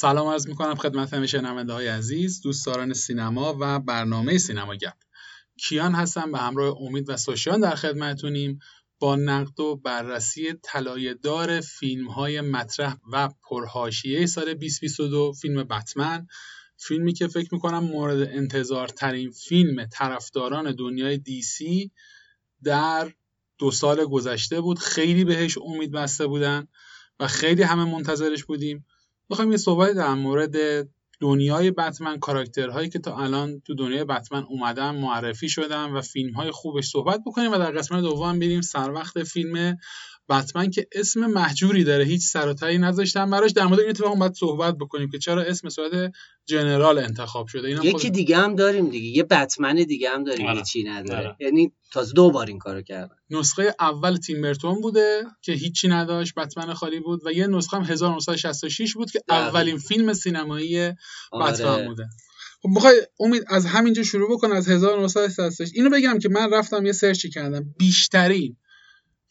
سلام عرض می‌کنم خدمت همه شنونده های عزیز دوستداران سینما و برنامه سینما گپ. کیان هستم به همراه امید و سوشیان در خدمتونیم با نقد و بررسی طلایه‌دار فیلم های مطرح و پرهاشیه سال 2022 فیلم بتمن. فیلمی که فکر می‌کنم مورد انتظار ترین فیلم طرفداران دنیای دیسی در دو سال گذشته بود. خیلی بهش امید بسته بودن و خیلی همه منتظرش بودیم. بخوایم یه صحبت در مورد دنیای بتمن کاراکترهایی که تا الان تو دنیای بتمن اومدن معرفی شدن و فیلم های خوبش صحبت بکنیم و در قسمت دوم بریم سر وقت فیلم بتمن که اسم محجوری داره. هیچ سر و نذاشتن براش. در مورد این اتفاق باید صحبت بکنیم که چرا اسم صورت جنرال انتخاب شده. یکی خود... دیگه هم داریم دیگه. یه بتمن دیگه هم داریم. آره. هیچی نداره. آره. یعنی تازه دو بار این کارو کردن. نسخه اول تیم برتون بوده که هیچی نداشت بتمن خالی بود. و یه نسخه هم 1966 بود که اولین فیلم سینمایی آره. بتمن بوده. خب بخوای امید از همینجا شروع بکن از 1966 اینو بگم که من رفتم یه search ی کردم. بیشترین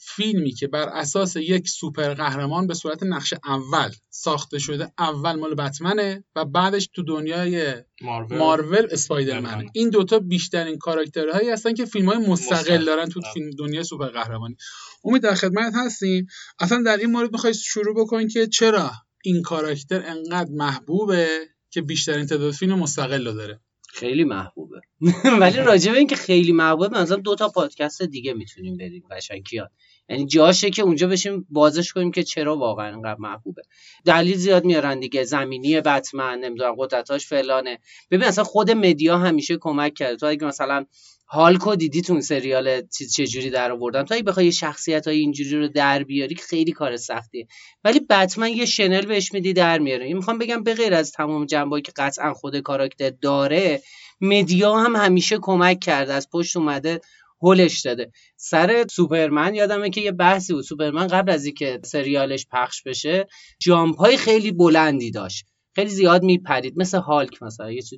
فیلمی که بر اساس یک سوپر قهرمان به صورت نقش اول ساخته شده اول مال بتمنه و بعدش تو دنیای مارول, مارول اسپایدرمن. این دوتا بیشترین کاراکترهایی هستن که فیلم های مستقل. دارن تو فیلم دنیای سوپر قهرمانی امید در خدمت هستیم. اصلا در این مورد می‌خوای شروع بکن که چرا این کاراکتر انقدر محبوبه که بیشترین تعداد فیلم مستقل رو داره؟ خیلی محبوبه. ولی راجع به اینکه خیلی محبوبه مثلا دو تا پادکست دیگه می‌تونیم بریم قشنگیات یعنی جاشه که اونجا بشیم بازش کنیم که چرا واقعا اینقدر محبوبه. دلیل زیاد میارن دیگه زمینی بتمن نمی‌دونم قدرتاش فلانه. ببین اصلا خود مدیا همیشه کمک کرده. تو اگه مثلا هالکو دیدی تو سریال چیز چجوری در آوردن؟ تو اگه بخوای شخصیت های اینجوری رو در بیاری خیلی کار سختیه. ولی بتمن یه شنل بهش میدی در میاره. این می‌خوام بگم به غیر از تمام جنبایی که قطعا خود کاراکتر داره مدیا هم همیشه کمک کرده. از پشت اومده هولش داده. سر سوپرمن یادمه که یه بحثی بود. سوپرمن قبل از اینکه سریالش پخش بشه جامپ های خیلی بلندی داشت. خیلی زیاد میپرید. مثل هالک مثلا یه چیزی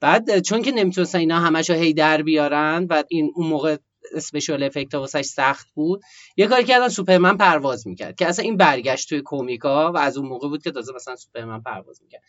بعد چون که نمی‌تونستن اینا همشو هی در بیارن و این اون موقع اسپشیال افکت واسش سخت بود یه کاری کردن سوپرمن پرواز می‌کرد که اصلا این برگشت توی کومیکا و از اون موقع بود که تازه مثلا سوپرمن پرواز می‌کرد.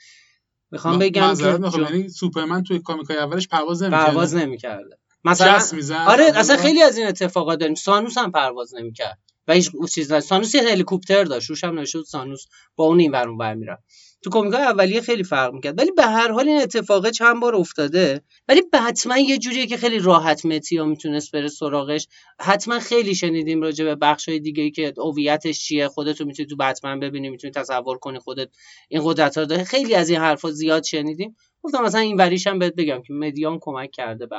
می‌خوام بگم که یعنی سوپرمن توی کامیکای اولش پرواز نمی‌کرد پرواز نمی‌کرد مثلا آره اصلا خیلی از این اتفاقات داریم. سانوس هم پرواز نمی‌کرد. و هیچ چیز سانوس یه هلیکوپتر داشت. روش هم نشد سانوس با اون این ور برمیرفت تو کمیک اولیه خیلی فرق می‌کرد. ولی به هر حال این اتفاقه چند بار افتاده. ولی حتما یه جوریه که خیلی راحت متیا می‌تونست بره سراغش. حتما خیلی شنیدیم راجع به بخش های دیگه ای که هویتش چیه. خودت رو می‌تونی تو بتمن ببینی می‌تونی تصور کنی خودت این قدرت رو داره خیلی از این حرفا زیاد شنیدیم. گفتم مثلا این وریش هم بهت بگم که مدیان کمک کرده به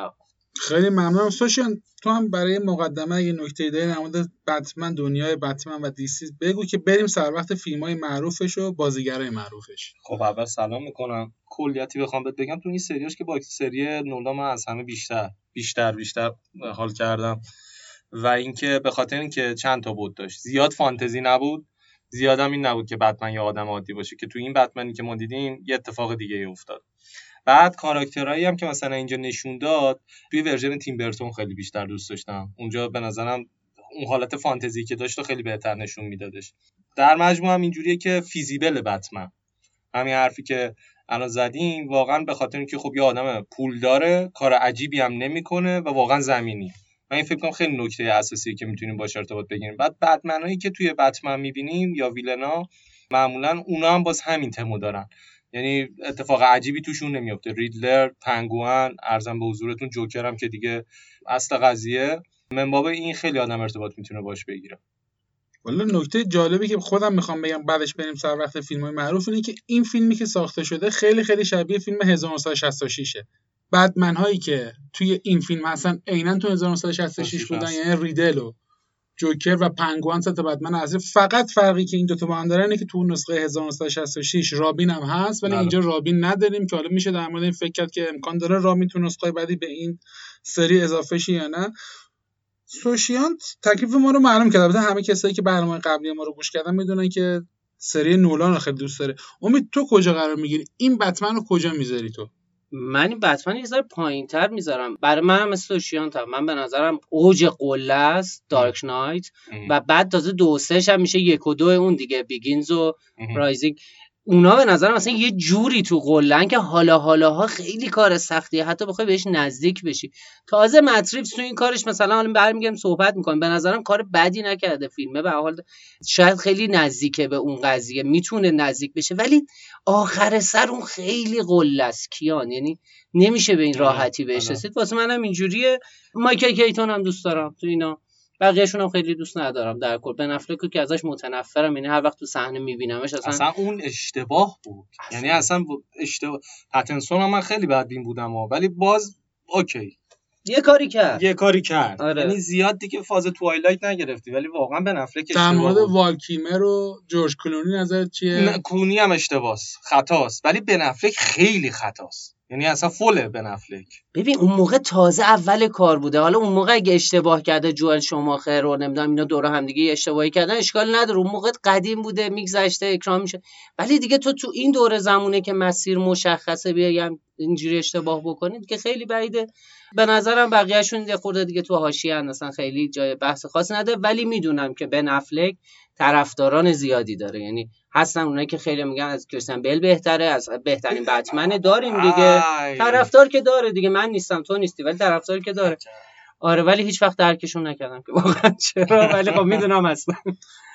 خیلی ممنونم. سوشن تو هم برای مقدمه اگه نکته داری مورد بتمن دنیای بتمن و دیسی بگو که بریم سر وقت فیلم های معروفش و بازیگرای معروفش. خب اول سلام می‌کنم. کلیتی بخوام بهت بگم. تو این سریاش که با سری نولا من از همه بیشتر بیشتر بیشتر حال کردم. و اینکه به خاطر اینکه چند تا بود داشت. زیاد فانتزی نبود. زیادم این نبود که بتمن یا آدم عادی باشه که تو این بتمنی که ما دیدیم یه اتفاق دیگه افتاد. بعد کاراکترهایی هم که مثلا اینجا نشون داد توی ورژن تیم برتون خیلی بیشتر دوست داشتم. اونجا به نظرم اون حالت فانتزی که داشت خیلی بهتر نشون میدادش. در مجموع هم اینجوریه که فیزیبل بتمن. همین حرفی که الان زدیم واقعا به خاطر اینکه خب یه آدم پول داره کار عجیبی هم نمی‌کنه و واقعا زمینی. من این فکر کنم خیلی نکته اساسی که می‌تونیم باش ارتباط بگیریم. بعد بتمنایی که توی بتمن می‌بینیم یا ویلنا معمولا اونا هم باز همین تمو دارن. یعنی اتفاق عجیبی توشون نمیفته ریدلر پنگوان ارزم به حضورتون جوکر هم که دیگه اصل قضیه. من بابا این خیلی آدم ارتباط می‌تونه باش بگیره. والا نکته جالبی که خودم می‌خوام بگم بعدش بریم سر وقت فیلم های معروف اینه که این فیلمی که ساخته شده خیلی خیلی شبیه فیلم 1966 بعد منهایی که توی این فیلم هستن عینا تو 1966 بودن یعنی ریدل و جوکر و پنگوان ست بتمن اصلی فقط فرقی که این دو تا با هم دارن اینه که تو نسخه 1966 رابین هم هست ولی بله. اینجا رابین نداریم که حالا میشه در مورد این فکر کرد که امکان داره رابین تو نسخه بعدی به این سری اضافه شی یا نه. سوشیان تکلیف ما رو معلوم کرد. البته همه کسایی که برنامه قبلی ما رو گوش کردن می‌دونن که سری نولان رو خیلی دوست داره. امید تو کجا قرار می‌گیری؟ این بتمن رو کجا می‌ذاری تو؟ من این بتمن یه ذره پایین تر می‌ذارم. برای منم مثل تا من به نظرم اوج قله است Dark Knight و بعد تازه دو سهش هم میشه یک و دو اون دیگه Begins و Rising اونا به نظر مثلا یه جوری تو قله ان که حالا حالاها خیلی کار سختیه حتی بخوای بهش نزدیک بشی. تازه متریفز تو این کارش مثلا حالا برمیگردیم صحبت می‌کنیم. به نظرم کار بدی نکرده فیلمه. به حال شاید خیلی نزدیکه به اون قضیه. می‌تونه نزدیک بشه. ولی آخر سر اون خیلی قله است کیان؟ یعنی نمیشه به این راحتی بهش رسید واسه منم اینجوریه. مایکل کیتون هم دوست دارم. تو اینا. بقیهشون هم خیلی دوست ندارم در کل. بن افلک که ازش متنفرم یعنی هر وقت تو صحنه میبینمش اصلا اصلا اون اشتباه بود. اصلا. یعنی اصلا اشتباه پتینسون هم من خیلی بدبین بودم ولی باز OK. یه کاری کرد. یه کاری کرد. آره. یعنی زیاد دیگه فاز Twilight نگرفتی ولی واقعا به افلک در مورد وال کیلمر و جورج کلونی نظرت چیه؟ نه کلونی هم اشتباهه خطاست. ولی به خیلی خطاست. یعنی اصلا فوله به بن افلک. ببین اون موقع تازه اول کار بوده. حالا اون موقع اگه اشتباه کرده جوئل شوماخر رو نمی‌دونم اینا هم دیگه اشتباهی کردن اشکال نداره. اون موقع قدیم بوده میگذشته اکرام میشه. ولی دیگه تو تو این دوره زمونه که مسیر مشخصه بیایم اینجوری اشتباه بکنید که خیلی بعیده. به نظرم بقیهشون یه خورده دیگه تو حاشیه اصلا خیلی جای بحث خاصی نداره. ولی می‌دونم که بن افلک طرفداران زیادی داره. یعنی هستن اونایی که خیلی میگن از کریستن بل بهتره از بهترین بتمن داریم دیگه. طرفدار که داره دیگه. من نیستم تو نیستی ولی طرفدار که داره. آره ولی هیچ وقت درکشون نکردم که واقعا چرا ولی خب می‌دونم اصلا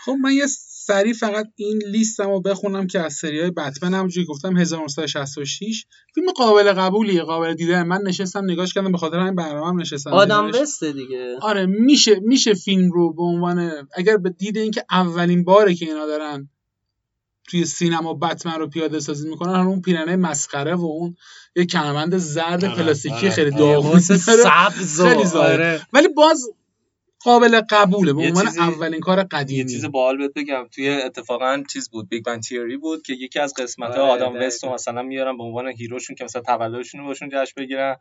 خب من یه سریع فقط این لیستم رو بخونم که از سری های بتمن همونجوری گفتم 1966 فیلم قابل قبولیه قابل دیده من نشستم نگاش کردم به خاطر همین برنامه هم نشستم. آدم بسته دیگه. آره میشه میشه فیلم رو به عنوان اگر به دید اینکه اولین باره که اینا دارن توی سینما بتمن رو پیاده سازی می‌کنن اون پیرنه مسخره و اون یه کمربند زرد آره، پلاستیکی آره. خیلی داغون سبز خیلی آره. ولی باز قابل قبوله. به عنوان اولین کار قدیمی. یه چیز باحال بهت بگم. توی اتفاقا چیز بود Big Bang Theory بود که یکی از قسمت ها آدم وست مثلا میارن به عنوان hero شون که مثلا تولدشون رو باشون جشن بگیرن.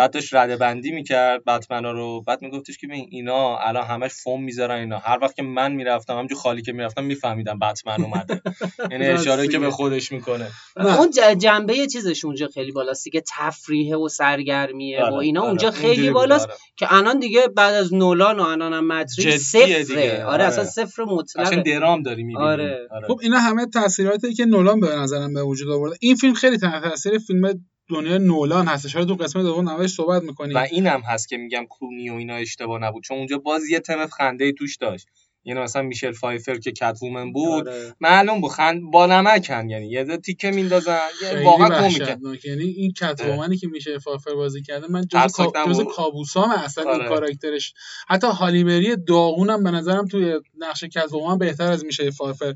بعد داشت رده بندی می‌کرد بتمنا رو بعد میگفتش که ببین اینا الان همش فوم می‌ذارن اینا. هر وقت که من می‌رفتم همجور خالی که می‌رفتم میفهمیدم بتمن اومده. یعنی اشاره که به خودش می‌کنه. اون جنبه چیزش اونجا خیلی بالاست که تفریحه و سرگرمیه و آره، اینا اونجا آره. خیلی بالاست که الان دیگه بعد از نولان و الان هم مدریس صفره. آره اصلا آره. صفر مطلقه درام داری می‌بینی آره. خب اینا همه تاثیراتی که نولان به نظرم به وجود آورده. این فیلم خیلی تاثیر فیلم دنیای نولان هستش. حالا تو قسمت دوم نمایش صحبت می‌کنیم. و اینم هست که میگم کلونی و اینا اشتباه نبود. چون اونجا باز یه تم خنده توش داشت. یعنی مثلا میشل فایفر که کت وومن بود آره. معلوم بود خند با نمکن. یعنی یه تیکه میندازن. واقعا کمیکه یعنی این کت وومنی که میشل فایفر بازی کرده من جز کا... کابوسام اصلا آره. این کاراکترش. حتی هالی بری داغونم به نظرم توی نقش کت وومن بهتر از میشل فایفر.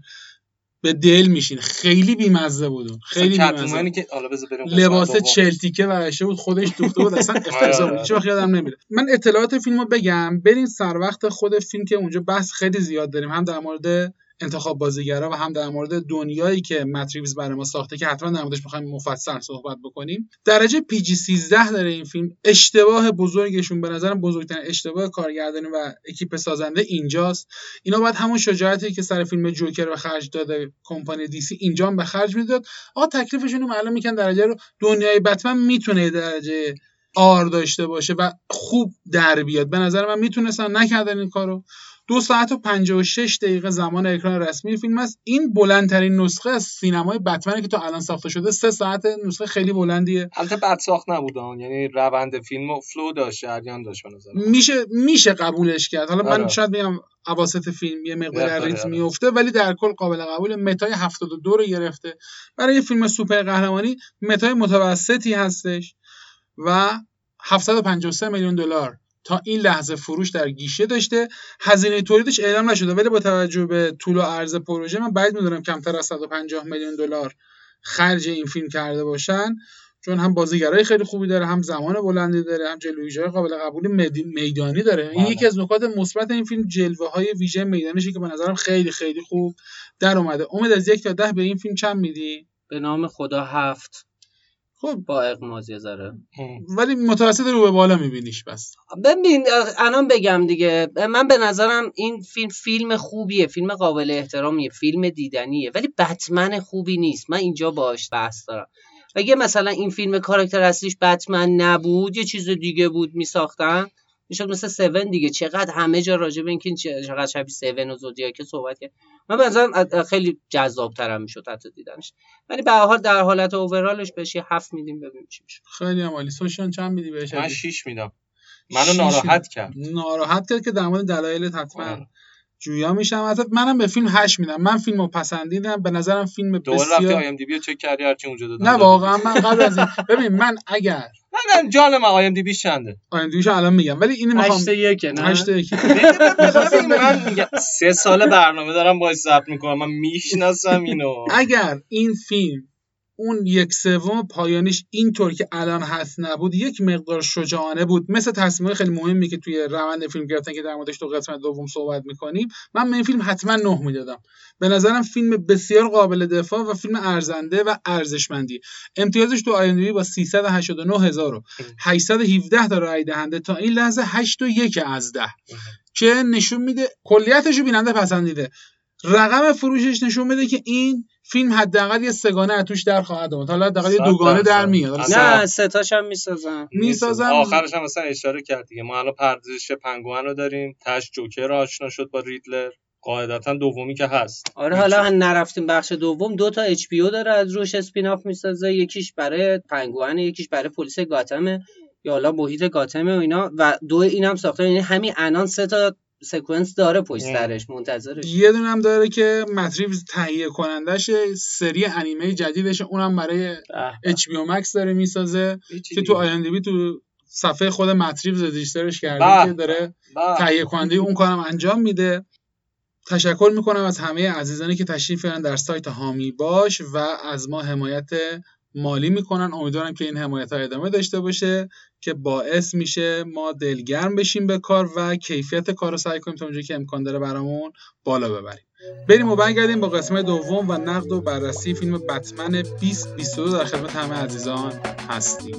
به دل میشین. خیلی بیمزه بود. خیلی بیمزه. که حالا لباس چل تیکه ورشه بود. خودش دوخته بود. اصلا افتضاح بود. هیچ یادم نمیره. من اطلاعات فیلمو بگم. بریم سر وقت خود فیلم که اونجا بحث خیلی زیاد داریم. هم در مورد انتخاب بازیگرا و هم در مورد دنیایی که مت ریوز برای ما ساخته که حتما در موردش می‌خوایم مفصل صحبت بکنیم. درجه PG 13 داره این فیلم. اشتباه بزرگشون به نظرم بزرگترین اشتباه کارگردانی و اکیپ سازنده اینجاست. اینا باید همون شجاعتی که سر فیلم جوکر به خرج داده کمپانی دی سی اینجا به خرج می‌داد. آقا تکلیفشون رو معلوم میکن درجه رو. دنیای بتمن می‌تونه درجه R داشته باشه و خوب در بیاد. به نظر من می‌تونستن نکردن این کارو. دو ساعت و 56 دقیقه زمان اکران رسمی فیلم است. این بلندترین نسخه از سینمای بتمنه که تا الان ساخته شده سه ساعت نسخه خیلی بلندیه. البته بد ساخت نبود یعنی روند فیلم و flow داشت جریان داشت میشه میشه قبولش کرد. حالا من آره. شاید بگم اواسط فیلم یه مقدار در ریتم میفته ولی در کل قابل قبول. متای 72 رو گرفته. برای یه فیلم سوپر قهرمانی متای متوسطی هستش و 753 میلیون دلار. تا این لحظه فروش در گیشه داشته. هزینه تولیدش اعلام نشده ولی با توجه به طول و عرض پروژه من بعید می‌دونم کمتر از 150 میلیون دلار خرج این فیلم کرده باشن. چون هم بازیگرای خیلی خوبی داره هم زمان بلندی داره هم جلوه قابل قبولی میدانی داره. این بله. یکی از نکات مثبت این فیلم جلوه های ویژه میدانشه که به نظرم خیلی خیلی خوب در اومده. امید از یک تا ده به این فیلم چند میدی؟ به نام خدا هفت. خب با اقمازی زره ولی متوسط رو به بالا میبینیش بس. ببین الان بگم دیگه. من به نظرم این فیلم فیلم خوبیه. فیلم قابل احترامیه. فیلم دیدنیه. ولی بتمن خوبی نیست. من اینجا باش بحث دارم. اگه مثلا این فیلم کاراکتر اصلیش بتمن نبود یه چیز دیگه بود میساختن. می‌شد مثل 7 دیگه. چقدر همه جا راجع به اینکه چقدر شبیه 7 و زودیاک صحبت کرد. من به خیلی جذاب‌تر می‌شد حتی دیدنش. ولی به هر حال در حالت اوورالش بهش یه 7 میدیم ببینیم چی میشه خیلی عالی. سوشان چند میدی بهش من 6 میدم. منو ناراحت کرد. ناراحت کرد که در مورد دلایل حتما جویا میشم. حتی منم به فیلم 8 میدم. من فیلمو پسندیدم. به نظرم فیلم بسیار دور رفتی آی IMDb چک کردی هرچی اونجا دادم. نه واقعا من قبل از این ببین من اگر من جان من IMDb چنده؟ IMDb شو الان میگم ولی اینو می‌خوام 8 1 نه؟ 8 1 من میگم. سه سال برنامه دارم باهاش ضبط می‌کنم من می‌شناسم اینو. اگر این فیلم اون یک سوم پایانیش اینطور که الان هست نبود یک مقدار شجاعانه بود. مثل تصمیم خیلی مهمی که توی روند فیلم گرفتن که در موردش تو قسمت دوم صحبت می‌کنیم. من به این فیلم حتما نه می‌دادم. به نظرم فیلم بسیار قابل دفاع و فیلم ارزنده و ارزشمندی. امتیازش تو آی با 389817 تا رای دهنده تا این لحظه 8 و 1 از 10 که نشون میده کلیتش رو بیننده پسندیده. رقم فروشش نشون میده که این فیلم حداقل یه سگانه از توش در خواهد اومد حالا حداقل یه دوگانه در میاد. نه ستاش هم می‌سازن. می‌سازن. آخرش هم مثلا اشاره کرد دیگه. ما الان پردازش پنگوئن رو داریم. تاش جوکر آشنا شد با ریدلر. قاعدتا دومی که هست. آره حالا نرفتیم بخش دوم. دو تا HBO داره از روش spin-off می‌سازه. یکیش برای پنگوئن یکیش برای پلیس گاتمه. یا حالا محیط گاتمه و اینا. و دو اینم ساخته. یعنی همین الان سه تا sequels داره پشت سرش منتظرش. یه دونه هم داره که مت ریوز تهیه کنندشه سری انیمه جدیدش اونم برای HBO Max داره می‌سازه که تو آی تو صفحه خود مت ریوز register ش کرده که داره تهیه کننده اون کارم انجام میده. تشکر می‌کنم از همه عزیزانی که تشریف دارن در سایت هامی باش و از ما حمایت مالی می‌کنن. امیدوارم که این حمایت ها ادامه داشته باشه که باعث میشه ما دلگرم بشیم به کار و کیفیت کار رو سعی کنیم تا اونجایی که امکان داره برامون بالا ببریم. بریم و برگردیم با قسمت دوم و نقد و بررسی فیلم بتمن 2022 در خدمت همه عزیزان هستیم.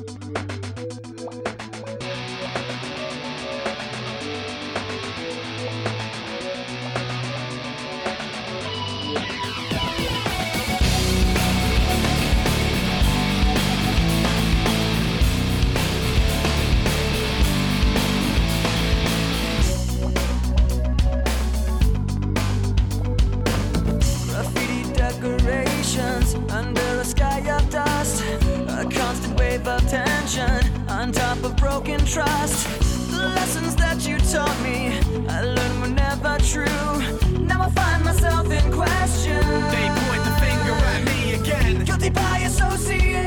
trust. The lessons that you taught me, I learned were never true. Now I find myself in question. They point the finger at me again. Guilty by association.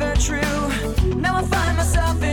they're true. Now I find myself in.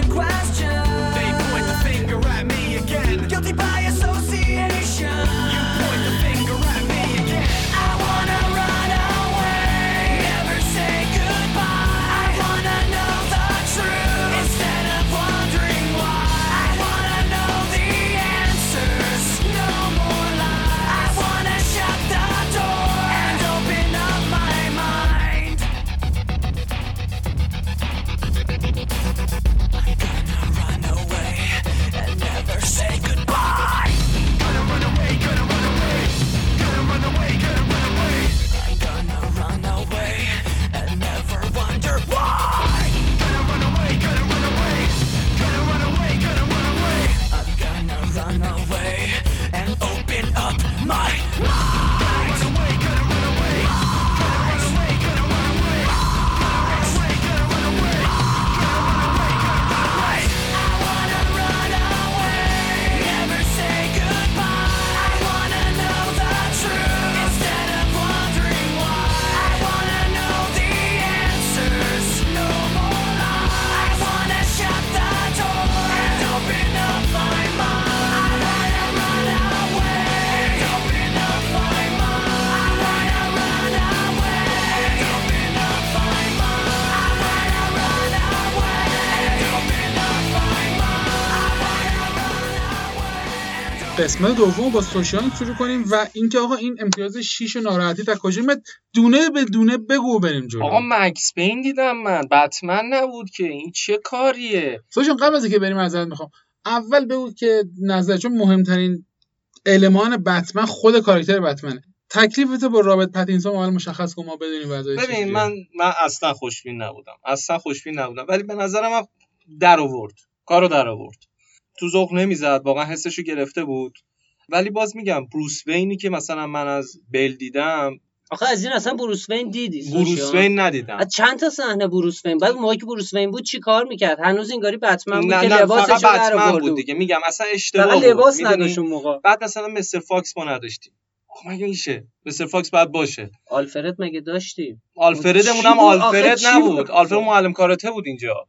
قسمت دوم با سوشیان شروع کنیم و اینکه آقا این امتیاز 6 و ناراحتی تا کجا میاد؟ دونه به دونه بگو بریم جلو. آقا مکس بین دیدم من. بتمن نبود که. این چه کاریه؟ سوشیان قبل از اینکه بریم ازت می‌خوام اول بگو که نظر چون مهمترین المان بتمن خود کاراکتر بتمنه تکلیفت با رابرت پتینسون اول مشخص کن ما بدونیم وضعیت ببین. من من اصلا خوشبین نبودم. اصلا خوشبین نبودم. ولی به نظرم هم در آورد. کارو در آورد. تو ذوق نمی‌زد. واقعا حسشو گرفته بود. ولی باز میگم بروس وینی که مثلا من از بیل دیدم آخه از این اصلا بروس وین دیدی بروس؟ وین ندیدم. از چند تا صحنه بروس وین؟ بعد موقعی که بروس وین بود چی کار می‌کرد؟ هنوز انگاری بتمن بود نه که نه لباسش رو بود دیگه. میگم اصلا اشتباه بود. لباس؟ نداشت اون موقع. بعد مثلا مستر فاکس ما نداشتیم. خب مگه میشه؟ مستر فاکس باید باشه. آلفرد مگه داشتیم؟ آلفردمون هم؟ آخه آلفرد نبود. بود؟ آلفرد معلم کاراته بود اینجا.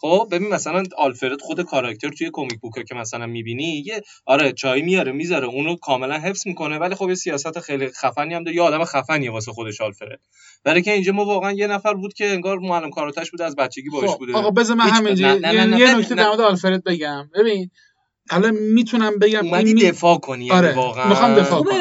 خب ببین مثلا آلفرد خود کاراکتر توی کمیک بوکا که مثلا می‌بینی یه آره چای میاره می‌ذاره اونو کاملا حفظ می‌کنه ولی خب یه سیاست خیلی خفنی هم داره. یه آدم خفنیه واسه خودش آلفرد. برای که اینجا ما واقعا یه نفر بود که انگار معلم کاراتش بوده از بچگی باش خب، بوده. آقا بذار من همینجا یه, نکته. در مورد آلفرد بگم. ببین الان می‌تونم بگم اومدی این می- دفاع کنی یعنی آره، واقعا. می‌خوام دفاع کنم.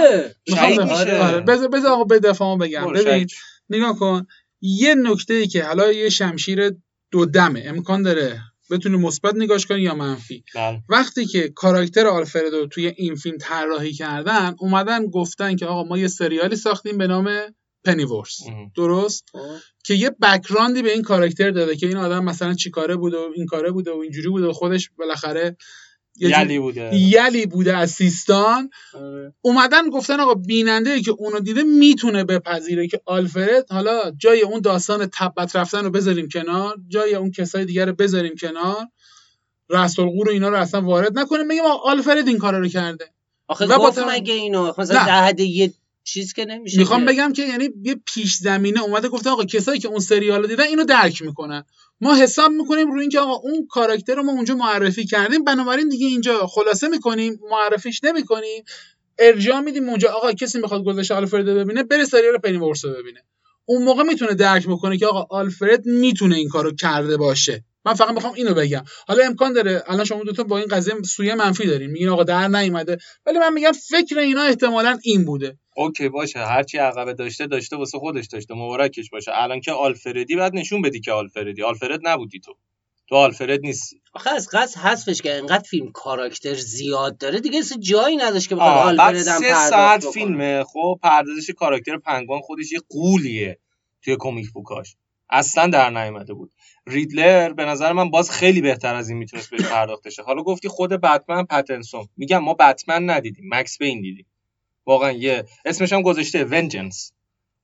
می‌خوام. آره بذار بذار آقا به دفاعمو بگم. ببین. نگاه کن. یه نکته ای که حالا یه شمشیر دو دمه امکان داره بتونی مثبت نگاش کنی یا منفی بله. وقتی که کاراکتر آلفردو توی این فیلم طراحی کردن اومدن گفتن که آقا ما یه سریالی ساختیم به نام پنیورس اه. درست خب. که یه بکراندی به این کاراکتر داده که این آدم مثلا چی کاره بوده و این کاره بوده و اینجوری بوده و خودش بالاخره یلی بوده. یلی بوده از سیستان. آره. اومدن گفتن آقا بیننده که اونو دیده می‌تونه بپذیره که آلفرد حالا جای اون داستان تبت رفتن رو بذاریم کنار جای اون کسای دیگر رو بذاریم کنار. رسول و اینا رو اصلا وارد نکنیم بگیم آلفرد این کارا رو کرده. آخه و با گفت تو- مگه اینو؟ مثلا نه. در حد یه چیز که نمیشه می‌خوام. بگم که یعنی یه پیش زمینه اومده گفته آقا کسایی که اون سریال رو دیدن اینو درک می‌کنن. ما حساب می‌کنیم روی اینکه آقا اون کاراکتر رو ما اونجا معرفی کردیم بنابراین دیگه اینجا خلاصه می‌کنیم معرفیش نمی‌کنیم. ارجاع میدیم اونجا آقا کسی می‌خواد گذشته آلفرد ببینه بره سریال پنیورس رو ببینه. اون موقع می‌تونه درک بکنه که آقا آلفرد می‌تونه این کارو کرده باشه. من فقط می‌خوام اینو بگم. حالا امکان داره الان شما دوتا با این قضیه سویه منفی دارین میگین آقا در نیومده. ولی من میگم فکر اینا احتمالا این بوده. okay باشه. هرچی عقبه داشته داشته واسه خودش داشته. مبارکش باشه. الان که آلفردی بعد نشون بدی که آلفردی. آلفرد نبودی تو. تو آلفرد نیستی. آخه از قصد حذفش که انقدر فیلم کاراکتر زیاد داره. دیگه اصلا جایی نداشت که بخواد آه، بعد آلفرد هم سه پرداخت ساعت. فیلمه. خب پردازش کاراکتر پنگوان خودش یه غولیه توی comic book اش. اصلا در نیامده بود. ریدلر به نظر من باز خیلی بهتر از این می‌تونست بهش پرداخته شه حالا گفتی خود بتمن پتینسون. میگم ما بتمن ندیدیم مکس پین دیدیم. واقعا یه اسمش هم گذاشته ونجنس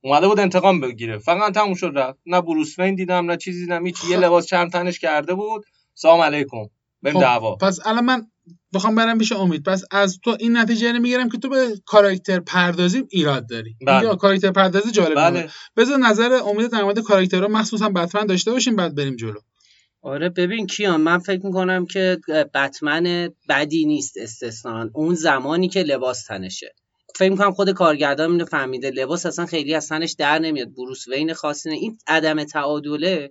اومده بود انتقام بگیره. فقط تموم شد رفت. نه بروس وین دیدم نه چیزی دیدم. هیچ یه لباس چرم تنش کرده بود. سلام علیکم. بریم خب، دعوا. پس الان من بخوام برم پیش امید. پس از تو این نتیجه رو می‌گیرم که تو به کاراکتر پردازی ایراد داری. بله. کاراکتر پردازی جالب بله. بذار نظر امید در مورد کاراکترها. مخصوصا بتمن داشته باشیم بعد بریم جلو. آره ببین کیان من فکر می‌کنم که بتمن بدی نیست استثنان اون زمانی که لباس تنشه. فکر می‌کنم خود کارگردان اینو فهمیده. لباس اصلا خیلی از تنش در نمیاد. بروس وین خاصی این عدم تعادله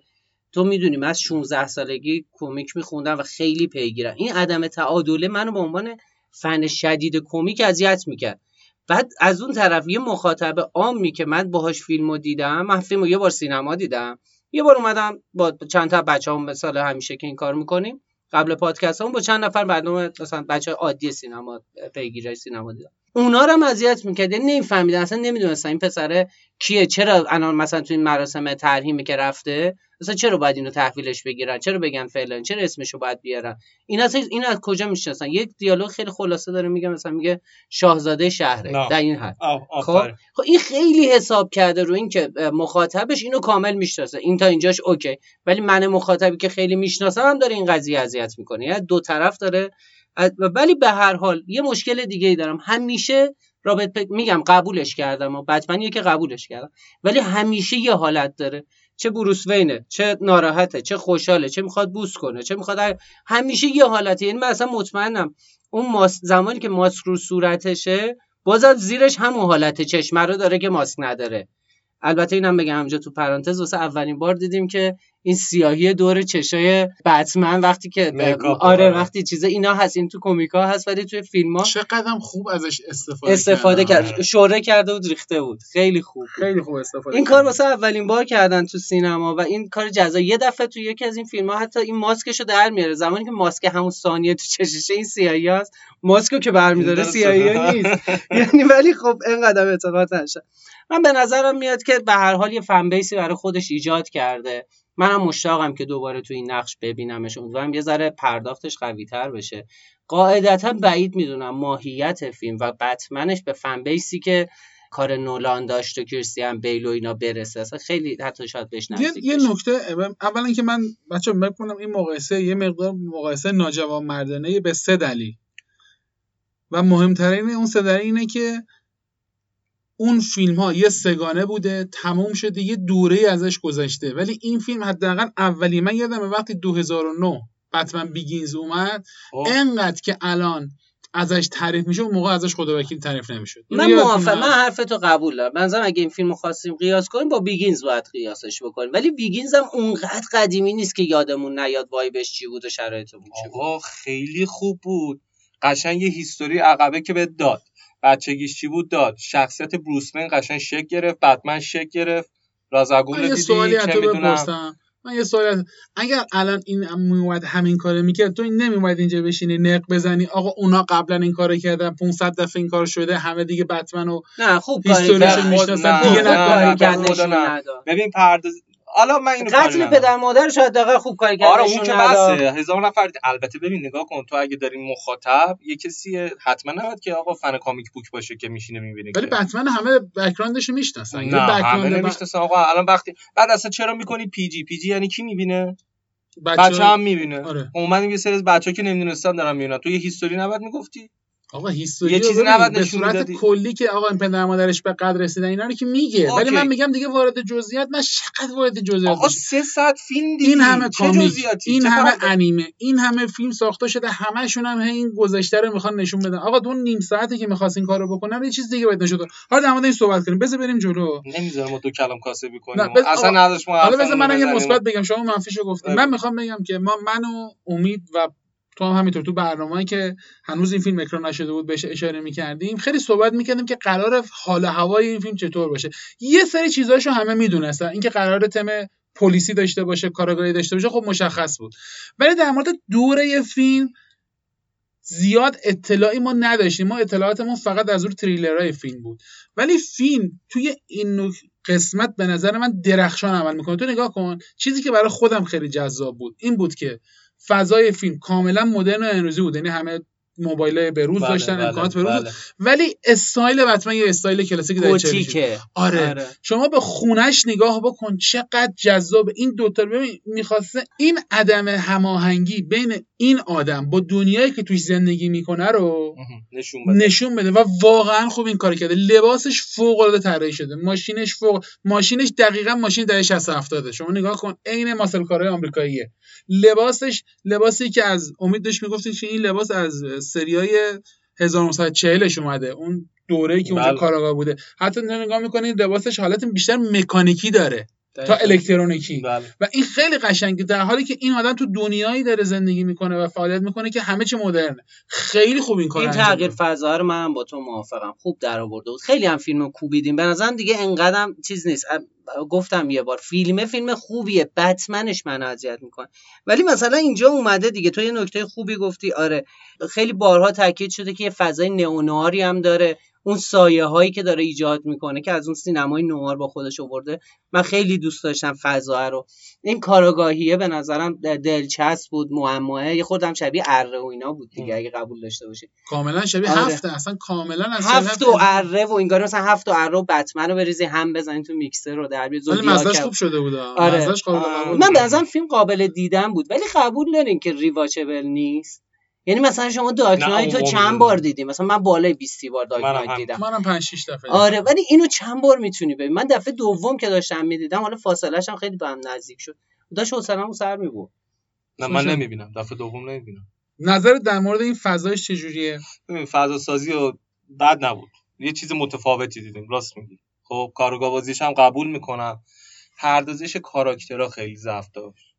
تو می‌دونی من از 16 سالگی کمیک میخوندم و خیلی پیگیرم. این عدم تعادله منو به عنوان فن شدید کمیک اذیت می‌کرد. بعد از اون طرف یه مخاطب عامی که من باهاش فیلمو دیدم من فیلمو یه بار سینما دیدم. یه بار اومدم با چند تا بچه‌ام مثال همیشه که این کار می‌کنیم قبل پادکست هم با چند نفر مردم مثلا بچه عادی سینما پیگیرای سینما دیدم. اونا رو هم اذیت می‌کرد. یعنی نمیفهمیدن. اصلا نمی‌دونستن این پسره کیه. چرا الان مثلا تو این مراسم ترحیمی که رفته مثلا چرا باید اینو تحویلش بگیرن؟ چرا بگن فعلا چرا اسمشو باید بیارن؟ این اصلا این از کجا می‌شناسن؟ یک دیالوگ خیلی خلاصه داره میگه مثلا میگه شاهزاده شهره. نه. در این حد. خب. خب این خیلی حساب کرده رو این که مخاطبش اینو کامل می‌شناسه. این تا اینجاش اوکی. ولی من مخاطبی که خیلی می‌شناسم هم داره این قضیه اذیت می‌کنه. یعنی دو طرف داره ولی به هر حال یه مشکل دیگه ای دارم. همیشه رابرت پک میگم قبولش کردم و بتمنیه که قبولش کردم. ولی همیشه یه حالت داره. چه بروس وینه چه ناراحته چه خوشحاله چه می‌خواد بوس کنه چه می‌خواد همیشه یه حالته یعنی من اصلا مطمئنم اون ماسک زمانی که ماسک رو صورتشه بازم زیرش همون حالت. چشمه رو داره که ماسک نداره. البته اینم بگم همینجا تو پرانتز واسه اولین بار دیدیم که این سیاهی دور چشای بتمن وقتی که آره. وقتی چیزا اینا هست این تو کمیکا هست ولی توی فیلم ها چقدر خوب ازش استفاده استفاده. کرد شوره کرده بود ریخته بود خیلی خوب. خیلی خوب استفاده این کار. واسه اولین بار کردن تو سینما و این کار جزا یه دفعه تو یکی از این فیلم ها حتی این ماسکشو در میاره زمانی که ماسک همون ثانیه تو چششه این سیاهی هست ماسکو که برمیداره. سیاهی نیست یعنی ولی خب اینقدر اعتقاد نشه من به نظرم میاد که به هر حال یه فن بیسی برای خودش ایجاد کرده منم مشتاقم که دوباره تو این نقش ببینمش. امیدوارم یه ذره پرداختش قوی تر بشه. قاعدتا بعید می‌دونم ماهیت فیلم و بتمنش به فن بیسی که کار نولان داشت و کریستیان بیل و اینا برسه. اصلا خیلی حتی شاید بهش یه, یه. نکته اولا که من بچه بکنم این مقایسه یه مقدار مقایسه ناجوان مردانه به سه دلیل. و مهمترین اون سه دلیل اینه که اون فیلم ها یه سه‌گانه بوده تموم شده یه دوره ازش گذشته. ولی این فیلم حداقل اولی من یادمه وقتی 2009 Batman Begins اومد. انقدر که الان ازش تعریف میشه اون موقع ازش خدا وکیلی تعریف نمی‌شد. من موافق من حرفتو قبول دارم بنظرم اگه این فیلمو خواستیم قیاس کنیم با Begins باید قیاسش بکنیم. ولی Begins هم اونقدر قدیمی نیست که یادمون نیاد vibe ش چی بود و شرایطمون چی بود. آقا خیلی خوب بود. قشنگ یه هیستوری عقبه که بهت داد. بچگیش چی بود داد؟ شخصیت بروسمن قشنگ شک گرفت بتمن شک گرفت. رازگول دیدی؟ سوالی تو می‌دونم بپرسم. من یه سوالی از- اگر الان این میومد همین کارو می‌کرد تو این نمیومد اینجا بشینی نق بزنی؟ آقا اونا قبلا این کارو کردن 500 دفعه این کار شده همه دیگه بتمن و نه خوب کرد می‌شناسن نه، دیگه نه، خوب نکنن. کاری نه، کرد خدا نشون نه. نداد. ببین پرداز حالا من اینو قتل. پدر مادرش حداقل خوب کاری کرد آره اون که. بسه هزار نفر. البته ببین نگاه کن تو اگه داری مخاطب یه کسی حتما نباید که آقا فن کامیک بوک باشه که میشینه می‌بینه ولی بتمن همه بک‌گراندش می‌شناسن یه نه همه نمی‌شناسن آقا الان وقتی بعد اصلا چرا می‌کنی پی جی پی جی یعنی کی می‌بینه بچه بچه هم می‌بینه آره. اومدیم یه سری از بچه که نمی‌دونستن دارن می‌بینن تو یه هیستوری نباید می‌گفتی آقا هیستوری یه چیزی نباید به نشون صورت. کلی که آقا این پدر مادرش به قدر رسیدن اینا رو که میگه. ولی. من میگم دیگه وارد جزئیات نه چقدر وارد جزئیات آقا. سه ساعت فیلم دیدی. این همه چه کامیک جزئیاتی؟ این همه فرق- انیمه این همه فیلم ساخته شده همشون هم هی این گذشته رو می‌خوان نشون بدن. آقا تو اون نیم ساعتی که می‌خواست این کارو بکنن یه چیز دیگه باید داد. حالا در مورد این صحبت کنیم. بذار بریم جلو. نمی‌ذاره ما دو کلام کاسبی کنیم. اصلا آقا، نداشت ما حالا بذار رو منم یه. مثبت بگم. شما منفیشو گفتیم بگو. من می‌خوام بگم که ما من و امید و تو هم همینطور. تو برنامه‌ای که هنوز این فیلم اکران نشده بود بهش اشاره می‌کردیم خیلی صحبت می‌کردیم که قرار حال هوای این فیلم چطور باشه. یه سری چیزاشو همه می‌دونستن. اینکه قرار تم پلیسی داشته باشه کاراگاهی داشته باشه خب مشخص بود. ولی در مورد دوره فیلم زیاد اطلاعی ما نداشتیم. ما اطلاعاتمون فقط از روی تریلرهای فیلم بود. ولی فیلم توی این قسمت به نظر من درخشان عمل می‌کنه. تو نگاه کن چیزی که برای خودم خیلی جذاب بود این بود که فضای فیلم کاملا مدرن و امروزی بود. یعنی همه موبایل به روز بله، داشتن بله، امکانات به روز بله. ولی استایل بتمن یه استایل کلاسیک. گوتیکه آره. آره. شما به خونش نگاه بکن چقدر جذاب. این دوتا ببین می‌خواسته این عدم هماهنگی بین این آدم با دنیایی که توش زندگی می‌کنه رو نشون بده. نشون بده. و واقعا خوب این کار کرده. لباسش فوق العاده طراحی شده. ماشینش فوق ماشینش دقیقا ماشین دهه 60 70 شما نگاه کن عین ماسل کارهای آمریکاییه. لباسش لباسی که از امید داشت میگفتش که این لباس از سریای 1940 اومده. اون دوره‌ای که اونجا بله. کاراگاه بوده. حتی نگاه می‌کنید لباسش حالت بیشتر مکانیکی داره. تا الکترونیکی. بله. و این خیلی قشنگه. در حالی که این آدم تو دنیایی داره زندگی می‌کنه و فعالیت می‌کنه که همه چی مدرنه. خیلی خوب این کار این تغییر. فضا رو منم با تو موافقم. خوب در آورده بود. خیلی هم فیلم رو کوبیدیم. به نظرم دیگه انقدرم چیز نیست. گفتم یه بار فیلمه فیلم خوبیه بتمنش من اذیت می‌کنه. ولی مثلا اینجا اومده دیگه تو یه نکته خوبی گفتی آره خیلی بارها تاکید شده که یه فضای نئونواری هم داره. اون سایه هایی که داره ایجاد می‌کنه که از اون سینمای نوار با خودش آورده من خیلی دوست داشتم فضا رو. این کاراگاهیه به نظرم دلچسب بود معماه یه خودم شبیه اره و اینا بود دیگه اگه قبول داشته باشی. کاملا شبیه آره. هفته. اصلا کاملا از هفت و اره و اینگار مثلا هفت و اره و بتمن رو بریزی هم بزنی تو میکسر رو در بیاد ولی. خوب شده بود. آره. قابل من. به نظرم فیلم قابل دیدن بود ولی قبول دارین که ریواچبل نیست. یعنی مثلا شما دارک نایت رو چند. بار دیدی؟ مثلا من بالای 20 بار دارک نایت. دیدم. منم 5 6 دفعه آره ولی اینو چند بار می‌تونی ببین. من دفعه دوم که داشتم می‌دیدم حالا فاصله‌ش هم خیلی به هم نزدیک شد. داشت حوصله‌مو سر می‌برد. نه من نمی‌بینم. دفعه دوم نمی‌بینم. نظرت در مورد این فضایش چجوریه؟ ببین فضا سازی و بد نبود. یه چیز متفاوتی دیدیم راست میگی. خب کارگاه بازیش هم قبول می‌کنم. پردازش کاراکترها خیلی ضعف داشت.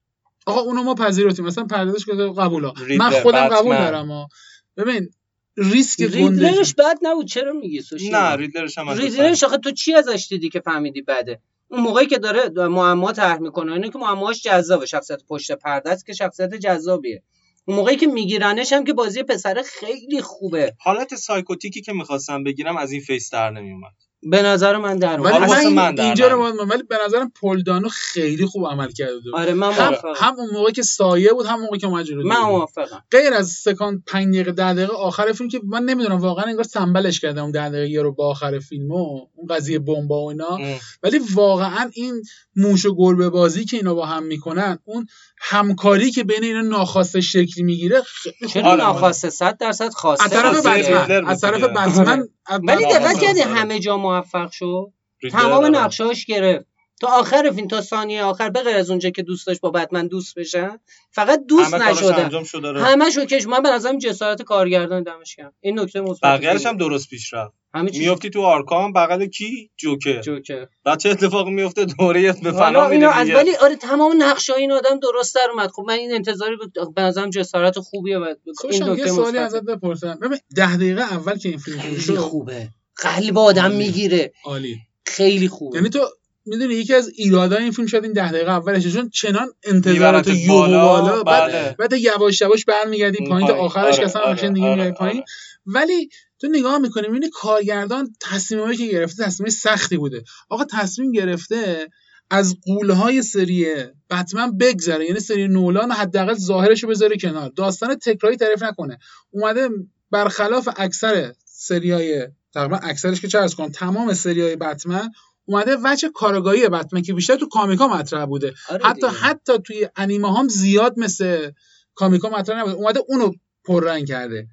آقا اونو ما پذیرفتیم. مثلا پردازش که قبولا. من خودم قبول. دارم ها ببین ریسک ریدلرش بد نبود. چرا میگی سوشی نه ریدلرش هم ریدلرش آخه تو چی ازش دیدی که فهمیدی بده؟ اون موقعی که داره معما طرح می‌کنه اینه که معماش جذابه. شخصیت پشت پرده است که شخصیت جذابیه. اون موقعی که میگیرنش هم که بازی پسر خیلی خوبه. حالت psychotic ی که می‌خواستم بگیرم از این face در نمیومد به نظر من در ولی اومد. واسه من من در اینجا رو. باید- ولی به نظرم پل دانو خیلی خوب عمل کرده بود آره من هم, هم اون موقع که سایه بود هم موقع که اومد جلو من. موافقم غیر از سکانس 5 دقیقه 10 دقیقه آخر فیلم که من نمی‌دونم واقعا انگار سمبلش کردن اون 10 دقیقه رو با آخر فیلم و اون قضیه بمبا و اینا ام. ولی واقعا این موش و گربه بازی که اینا با هم می‌کنن اون همکاری که بین اینا ناخواسته شکلی می‌گیره خیلی چرا آره. ناخواسته 100 درصد خواسته از طرف بتمن از طرف. بتمن ولی دقت کردی. همه جا موفق شد تمام آره. نقشهاش گرفت تا آخر فیلم تا ثانیه آخر به غیر از اونجا که دوست داشت با بتمن دوست بشن فقط دوست همه کاراش نشده. انجام شد داره همش کش من به نظرم جسارت کارگردان دمش گرم. این نکته مثبت بقیه‌اش. هم درست پیش رفت. همه چیز. میافتی تو آرکام بغل کی؟ جوکر. جوکر. بعد چه اتفاقی میفته دوره به فنا میره از ولی آره تمام نقشه این آدم درست در اومد. خب من این انتظاری بود. به نظرم جسارت خوبیه و این خوشم یه نکته سوالی مثبت. ازت بپرسم. ببین ده دقیقه اول که این فیلم شروع خوبه. قلب آدم. می‌گیره. عالی خیلی خوبه. یعنی تو می‌دونی یکی از ایرادای این فیلم شاید این ده دقیقه اولشه چون چنان انتظارات یو بالا، بالا بعد بله. بعد یواش یواش برمیگردی پایین تا. آخرش که آره، اصلا آره، دیگه آره، میای پایین آره. ولی تو نگاه می‌کنی می‌بینی کارگردان تصمیمایی که گرفته تصمیم سختی بوده آقا تصمیم گرفته از قولهای سری بتمن بگذره یعنی سری نولان حداقل ظاهرش رو بذاره کنار داستان تکراری تعریف نکنه اومده برخلاف اکثر سریای تقریبا اکثرش که چه کنم تمام سریای بتمن اومده وجه کارگاهی بتمن که بیشتر تو کامیکا مطرح بوده آره حتی دیگه. حتی توی انیمه هم زیاد مثل کامیکا مطرح نبوده اومده اونو پررنگ کرده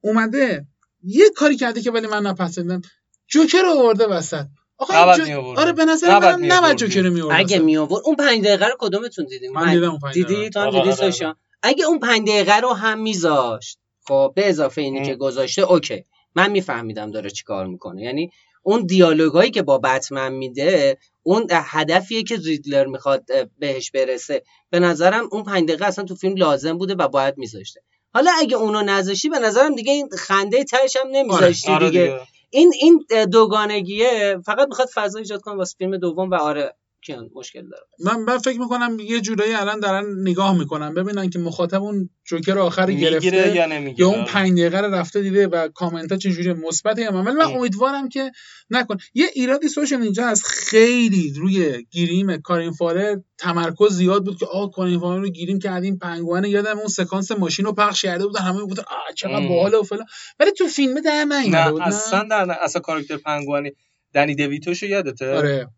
اومده یه کاری کرده که ولی من نپسندم جوکر رو آورده وسط نباید جو-. آره به نظر من نباید. جوکر رو میورد اگه می آورد اون پنج دقیقه رو کدومتون دیدیم من دیدم اون پنج دیدی دقیقه. تو هم دیدی آره، آره. سوشان اگه اون پنج دقیقه رو هم میذاشت خب به اضافه اینی. که گذاشته اوکی من میفهمیدم داره چیکار می‌کنه یعنی اون دیالوگایی که با بتمن میده اون هدفیه که ریدلر می‌خواد بهش برسه. به نظرم اون پنج دقیقه اصلا تو فیلم لازم بوده و باید میذاشته. حالا اگه اونو نذاشتی به نظرم دیگه این خنده تهش هم نمیذاشتی آره دیگه. دیگه. این این دوگانگیه فقط می‌خواد فضا ایجاد کنه واسه فیلم دوم و آره. کیان مشکل داره. من من فکر می‌کنم یه جورایی الان دارن نگاه می‌کنن ببینن که مخاطب اون جوکر آخری می‌گیره گرفته یا نمی‌گیره یا اون پنج دقیقه رو رفته دیده و کامنت ها چجوری مثبت یا منفی. ولی من ام. امیدوارم که نکنن. یه ایرادی سوشن اینجا از خیلی روی گیریم کالین فارل تمرکز زیاد بود که آه کالین فارل رو گیریم کردیم پنگوان یادم اون سکانس ماشین رو پخش کرده بودن. همه می‌گفتن آه چقدر ام. باحاله و فلان. ولی تو فیلم در نیومده بود نه؟ اصلا در نه. اصلا کاراکتر پنگوانی دنی دویتوشو یادته؟ آره.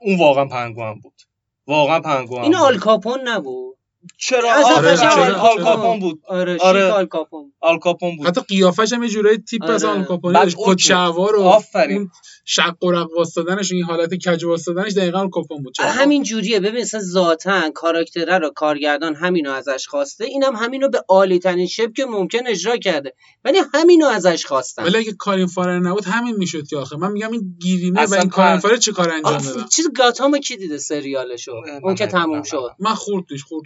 اون واقعا پنگوان بود واقعا پنگوان این بود. آل کاپون نبود چرا؟ آره قشنگ آل آل آل کاپون. کاپون بود. آره آره. شیک آل کاپون. آل کاپون بود. حتی قیافش هم یه جورایی تیپ آره. از آل کاپونی بعد داشت okay. کت شلوار و آفرین. شق و رق وایسادنش این حالت کج وایسادنش دقیقاً آل کاپون بود. چرا؟ همین جوریه. ببین مثلا ذاتا کاراکتره رو کارگردان همینو ازش خواسته. اینم همینو به عالی ترین شکل که ممکن اجرا کرده. ولی همینو ازش خواستن. ولی اگه کارین فارر نبود همین می‌شد که آخه. من میگم این گیریمه و این کارین فارر چه کار انجام آف... دادن؟ چیز گاتامو کی دیده سریالشو؟ اون که تموم شد. من خورد توش خورد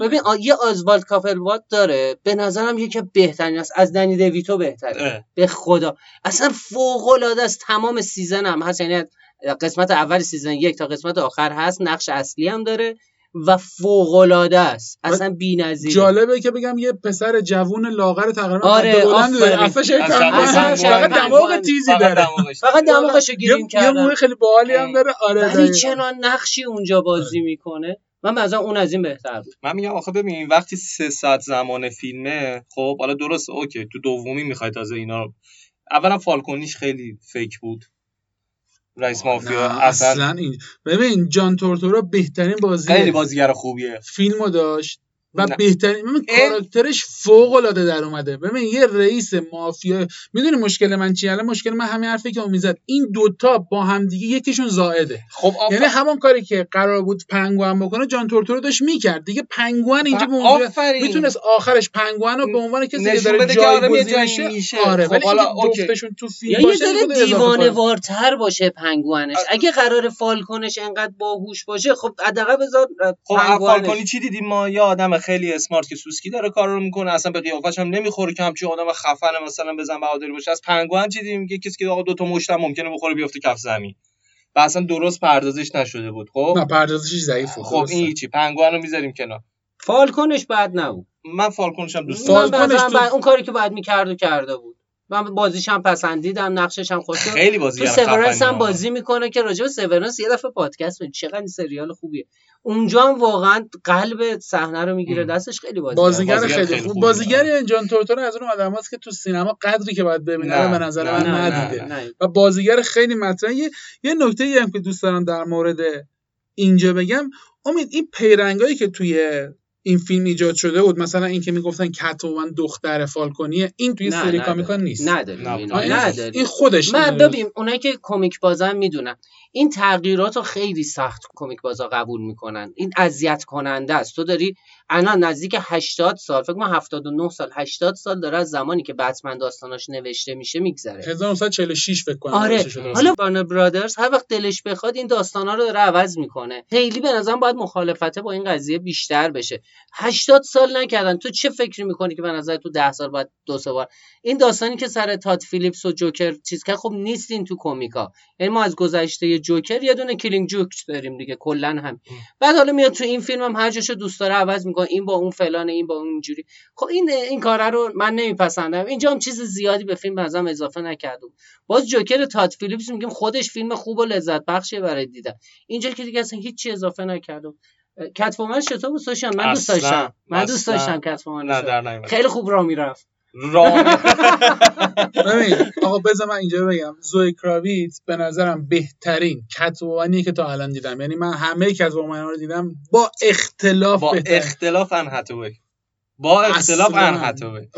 ببین آ... یه آزوالد کاپلوات داره. به نظرم یکی بهترین است. از دنی دویتو بهتره. اه. به خدا. اصلا فوق العاده است. تمام سیزن هم هست. یعنی قسمت اول سیزن یک تا قسمت آخر هست. نقش اصلی هم داره و فوق العاده است اصلا بی‌نظیره. جالبه که بگم یه پسر جوون لاغر تقریبا آره،. افش. پنگوئن. فقط دماغ تیزی داره. دماغش. فقط دماغشو یه گریم یه کردن موی خیلی باحالی هم داره. آره ولی. چنان نقشی اونجا بازی می‌کنه. من مثلا اون از این بهتر بود. من میگم آخه ببین وقتی سه ساعت زمان فیلمه خب حالا درست okay تو دومی می‌خوای تازه اینا رو اولا فالکونیش خیلی fake بود. رئیس مافیا اصلا اصلا این ببین جان تورتورا بهترین بازی خیلی بازیگر خوبیه. فیلمو داشت. و نه. بهترین ببین کاراکترش فوق العاده در اومده ببین یه رئیس مافیا می‌دونی مشکل من چیه الان مشکل من همین حرفی که امید زد این دوتا با همدیگه یکیشون زائده خب آف- یعنی همون کاری که قرار بود پنگوئن بکنه جان تورتورو داشت می‌کرد دیگه پنگوئن اینجا به آفرین. می‌تونست آخرش پنگوئن رو به عنوان کسی که داره بده که آره یه جایگزین جایی میشه. آره خب حالا. جفتشون تو فیلم یا یه ذره اضافه دیوانه. وارتر باشه پنگوانش اگه قرار فالکنش انقدر باهوش باشه خب حداقل بذار خب پنگوانش. فالکونی چی دیدیم ما یه آدم خیلی اسمارت که سوسکی داره کار رو می‌کنه اصلا به قیافش هم نمی‌خوره که همچین آدم خفن مثلا بزن بهادری باشه. از پنگوئن چی دیدیم که کسی که آقا دو تا مشتم ممکنه بخوره بیفته کف زمین. و اصلا درست پردازش نشده بود خب؟ نه پردازشش ضعیف بود خب. این چی؟ پنگوئن رو می‌ذاریم کنار. فالکنش بد نبود. من فالکونش هم دوست بعد- اون کاری که باید می‌کرد و کرده بود. من بازیش هم پسندیدم نقشش هم خوش خیلی تو بازیگر سورنس هم بازی می‌کنه که راجع به سورنس یه دفعه پادکست بود چقدر سریال خوبیه. اونجا هم واقعا قلب صحنه رو می‌گیره. دستش خیلی بازی بازیگر بازیگر خیلی خیلی خوب. بازیگر جان تورتورو از اون آدماست که تو سینما قدری که باید ببینه به نظر من ندیده. و بازیگر خیلی مطرح یه, یه نکته ای هم که دوست دارم در مورد اینجا بگم. امید این پیرنگایی که توی این فیلم ایجاد شده بود مثلا این که می‌گفتن کتومن دختر فالکونیه این توی سری نداره. کامیکان نیست. نداریم. نه، آه، این, خودش من. ببین اونایی که کمیک بازن می‌دونن. این تغییرات رو خیلی سخت کمیک بازا قبول می‌کنن. این اذیت کننده است. تو داری الان نزدیک 80 سال فکر کنم 79 سال 80 سال داره از زمانی که بتمن داستاناش نوشته میشه میگذره. 1946 فکر کنم آره. حالا وارنر برادرز هر وقت دلش بخواد این داستانا رو داره عوض می‌کنه. خیلی به نظرم باید مخالفته با این قضیه بیشتر بشه. 80 سال نکردن. تو چه فکری می‌کنی که به نظر تو 10 سال باید دو سه بار این داستانی که سر تاد فیلیپس و جوکر چیز که خب نیستین تو کمیکا. یعنی ما از گذشته جوکر یه دونه Killing Joke داریم دیگه کلا هم. بعد حالا میاد تو این فیلم هم هر جاشو دوست داره عوض می‌کنه. این با اون فلانه این با اون اینجوری. خب این این کارا رو من نمیپسندم. اینجا هم چیز زیادی به فیلم بنظرم اضافه نکردم. باز جوکر تاد فیلیپس میگیم خودش فیلم خوب و لذت بخشیه برای دیدن. اینجا که دیگه اصلا هیچی اضافه نکردم. کت‌وومن چطور بود سوشیان من دوست داشتم. من دوست. داشتم کتفومن. خیلی خوب را می‌رفت. راه ببین آقا بذار من اینجا بگم. زوی کراویت به نظرم بهترین کتومنیه که تا الان دیدم. یعنی من همه کتومن رو دیدم با اختلاف با. اختلاف ان با اختلاف. ان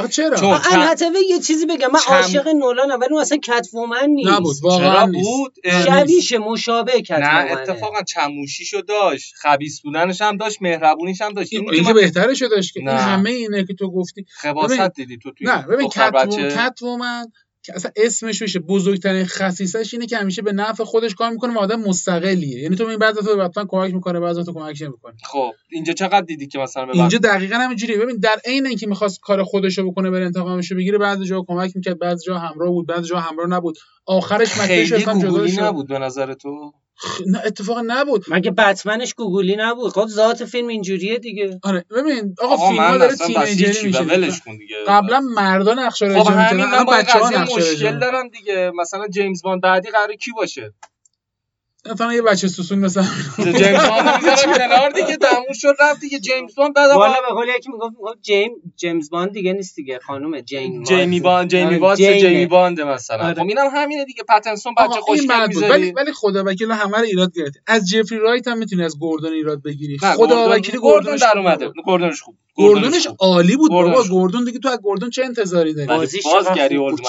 چرا؟ چون- ان یه چیزی بگم. من عاشق نولانم ولی اون اصلا کتفومن نیست. نبود واقعا چرا نیست. بود؟ نه، شبیشه مشابه نه کتفومنه اتفاقا چموشیشو داشت خبیس بودنش هم داشت مهربونیش هم داشت. این که بهترش داشت که این نه. همه اینه که تو گفتی. ببین- خباست دیدی تو توی نه ببین بچه کتومن که اصلا اسمش بشه بزرگترین خصیصش اینه که همیشه به نفع خودش کار می‌کنه و آدم مستقلیه. یعنی تو این بعضی تو حتما کمک می‌کنه بعضی تو کمک نمی‌کنه. خب اینجا چقدر دیدی که مثلا به اینجا دقیقا همینجوریه. ببین در عین اینکه می‌خواست کار خودش رو بکنه بره انتقامش رو بگیره بعضی جا کمک می‌کرد بعضی جا همراه بود بعضی جا همراه نبود. آخرش مکتش خیلی اصلا جدا شد. نبود به نظر تو؟ خ- نه اتفاقا نبود. مگه بتمنش گوگلی نبود؟ خب ذات فیلم اینجوریه دیگه. آره ببین آقا آقا فیلم ها داره تینیجری میشه ولش کن دیگه. قبلا مردا نقش رو خب اجرا همین بچه‌ها نقش مشکل دارم دیگه. مثلا جیمز باند بعدی قراره کی باشه؟ مثلا یه بچه سوسون مثلا جیمز باند می‌ذارم کنار دیگه تموم شد رفت دیگه. جیمز باند بعد والا به قول یکی می‌گفت می‌گفت جیم جیمز باند دیگه نیست دیگه. خانم جین جیمی باند جیمی آره، واس جینه. جیمی باند مثلا. آره. خب اینم همینه دیگه. پتنسون بچه خوشگل بود ولی ولی خدا وکیل همه رو ایراد گرفتی از جفری رایت هم می‌تونی از گوردون ایراد بگیری. خدا گوردون- وکیلی گوردون گوردونش در اومده. گوردونش خوب. گوردونش. عالی بود. بابا. گوردون دیگه تو از گوردون چه انتظاری داری؟ باز گری. اولدمن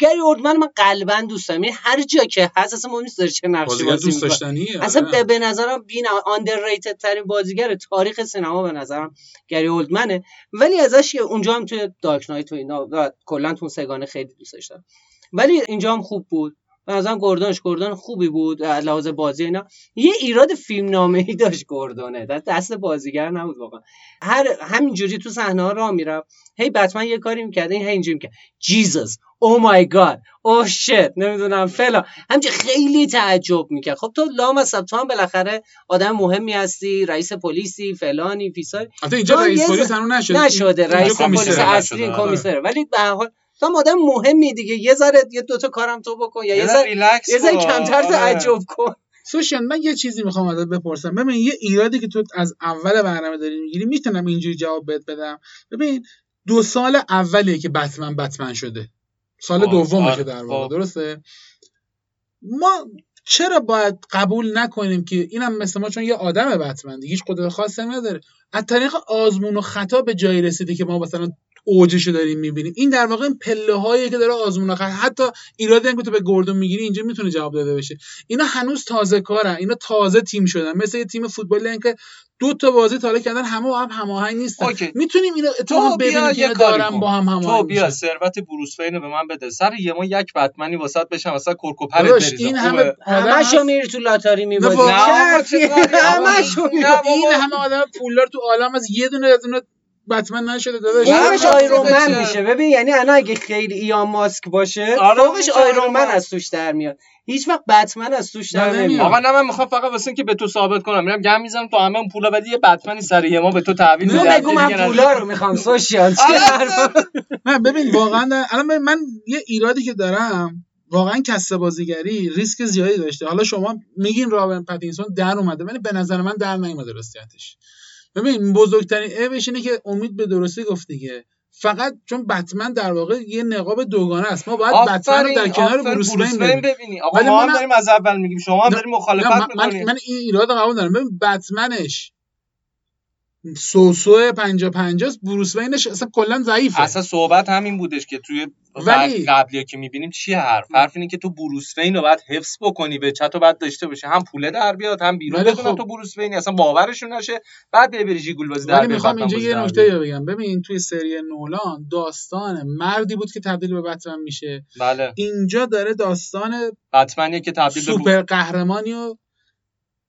گری اولدمن من قلبا دوست دارم. یعنی هر جا که هست اصلا مهم نیست داره چه نقشی بازی دوست داشتنیه اصلا آره. به, به نظرم بین آندرریتد ترین بازیگر تاریخ سینما به نظرم گری اولدمنه ولی ازش یه- اونجا هم توی دارک نایت و اینا و کلا تو سگانه خیلی دوست داشتم. ولی اینجا هم خوب بود. به نظرم گردونش گردون خوبی بود از لحاظ بازی اینا. یه ایراد فیلم نامه ای داشت گردونه دست, دست بازیگر نبود واقعا. هر همینجوری تو صحنه ها راه می‌رفت. هی بتمن یه کاری می‌کرد این هی اینجوری می‌کرد. جیزس او مای گاد او شت نمی‌دونم فلان. همچه خیلی تعجب می‌کرد. خب تو لامصب تو هم بالاخره آدم مهمی هستی رئیس پلیسی فلانی فیساری. البته اینجا رئیس پلیس هنوز نشده. نشده رئیس پلیس اصلی آره. کمیسره ولی به هر حال تو هم آدم مهمی دیگه. یه ذره یه دوتا کارم تو بکن یا یه ذره یه ذره. کمتر آره. تعجب کن. سوشن من یه چیزی می‌خوام ازت بپرسم. ببین یه ایرادی که تو از اول برنامه داری می‌گیری می‌تونم اینجوری جواب بهت بدم. ببین دو سال اولیه که بتمن بتمن شده. سال دومه آره، که در واقع خب. درسته؟ ما چرا باید قبول نکنیم که اینم مثل ما؟ چون یه آدم بتمن دیگه هیچ قدرت خاصی نداره. از طریق آزمون و خطا به جایی رسیده که ما مثلا اوجشو داریم می‌بینیم. این در واقع پله هایی که داره آزمون خطا حتی ایرادی که تو به گردون می‌گیری اینجا می‌تونه جواب داده بشه. اینا هنوز تازه کارن. اینا تازه تیم شدن. مثل یه تیم فوتبالی که دو تا بازی تا حالا کردن همه با هم هماهنگ نیستن. اوکی. می‌تونیم اینا تو اتفاقا بیا ببینیم که دارن کن. با هم تو هماهنگ بیا میشن. ثروت بروس رو به من بده. سر یه ما یک بتمنی واسط بشم مثلا کرکوپرت بریزم. این؟ همه همشو. میری تو لاتاری میبازی. همشو بابا. این همه آدم پولدار تو عالم از یه دونه از اینا بتمن نشده داداش فوقش نه، آیرون من؟ میشه ببین یعنی الان اگه خیلی ایان ماسک باشه آره، فوقش میشه آیرون من. از توش در میاد هیچ وقت بتمن از توش در نمیاد. آقا نه من می‌خوام فقط واسه اینکه به تو ثابت کنم میرم گم می‌زنم تو همه اون پولا بدی یه بتمنی سر ما به تو تحویل میدم بگو من پولا رو می‌خوام سوشیال آره. نه ببین واقعا. الان من یه ایرادی که دارم واقعا کسب بازیگری ریسک زیادی داشته حالا شما میگین رابن پاتینسون در اومده ولی به نظر من در نیومده راستیتش ببین بزرگترین عیبش اینه که امید به درستی گفت دیگه. فقط چون بتمن در واقع یه نقاب دوگانه است. ما باید بتمن رو در کنار بروس وین ببینیم. ببینی آقا ما هم داریم از اول میگیم. شما هم داریم مخالفت من, من, می‌کنیم. من این ایراد رو قبول دارم ببین بتمنش سوسو 50 50 بروس وینش اصلا کلا ضعیفه. اصلا صحبت همین بودش که توی ولی- قبلی که می‌بینیم چیه حرف؟ حرف اینه که تو بروس وین رو باید حفظ بکنی به چت رو باید داشته باشه هم پوله در بیاد هم بیرون ولی بدونن خب- تو بروس وینی. اصلا باورشون نشه. بعد بیا بری جیگول بازی در می‌خوام اینجا یه نکته بگم. ببین توی سری نولان داستان مردی بود که تبدیل به بتمن میشه. بله. اینجا داره داستان بتمنیه که تبدیل به سوپر قهرمانی رو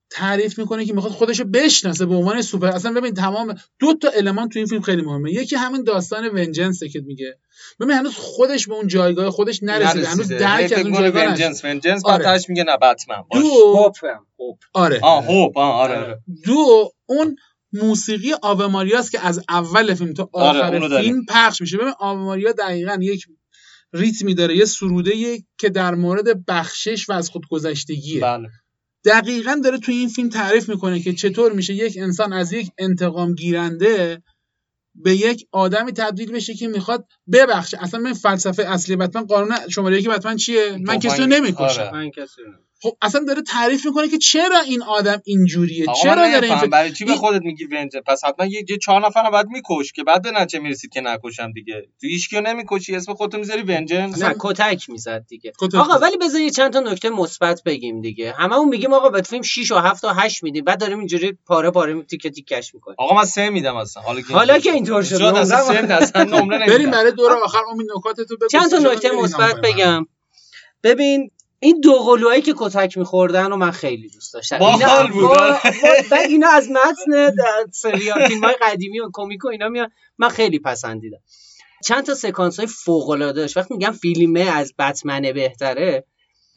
تعریف می‌کنه که می‌خواد خودش رو بشناسه به عنوان سوپر اصلا ببین تمام دو تا المان تو این فیلم خیلی مهمه یکی همین داستان ونجنسه که میگه ببین هنوز خودش به اون جایگاه خودش نرسیده هنوز نرسیده. درک هی از فکر اون جایگاه. ونجنس ونجنس آره. میگه نه بتمن. دو هوپ آره آه هوپ آه آره آره دو اون موسیقی آوه ماریاست که از اول فیلم تا آره، آخر داریم. فیلم پخش میشه ببین آوه ماریا دقیقا یک ریتمی داره یه سروده که در مورد بخشش و از خودگذشتگیه بله دقیقا داره توی این فیلم تعریف می‌کنه که چطور میشه یک انسان از یک انتقام گیرنده به یک آدمی تبدیل بشه که می‌خواد ببخشه اصلا من فلسفه اصلی بتمن قانون شماره یکی بتمن چیه من کسی رو. نمی‌کشم آره. خب اصلا داره تعریف می‌کنه که چرا این آدم اینجوریه؟ چرا داره این برای چی به خودت میگی ونجنس پس حتما یه یه چهار نفر رو باید میکش که بعد به نچه می‌رسید که نکشم دیگه. تو هیچ کیو نمی‌کشی. اسم خودتو می‌ذاری ونجنس نه کتک می‌زد دیگه. کتک آقا. ولی بذار یه چند تا نکته مثبت بگیم دیگه. هممون میگیم آقا به فیلم 6 و 7 و 8 میدیم. بعد داریم اینجوری پاره پاره تیکه تیکش می‌کنیم. آقا من سه میدم اصلا. حالا که حالا که اینطور شد، شد اصلا نمره سه میدم. اصلا نمره بریم نمیدم. برای دور آخر. امید نکاتتو بگو چند تا نکته بریم مثبت. بگم. ببین این دو قلوهایی که کتک میخوردن رو من خیلی دوست داشتم. باحال بود. با- با- بعد اینا از متن سریال فیلم های قدیمی و کمیک و اینا میان. من خیلی پسندیدم. چند تا سکانس های فوق العاده داشت. وقتی میگم فیلمه از بتمن بهتره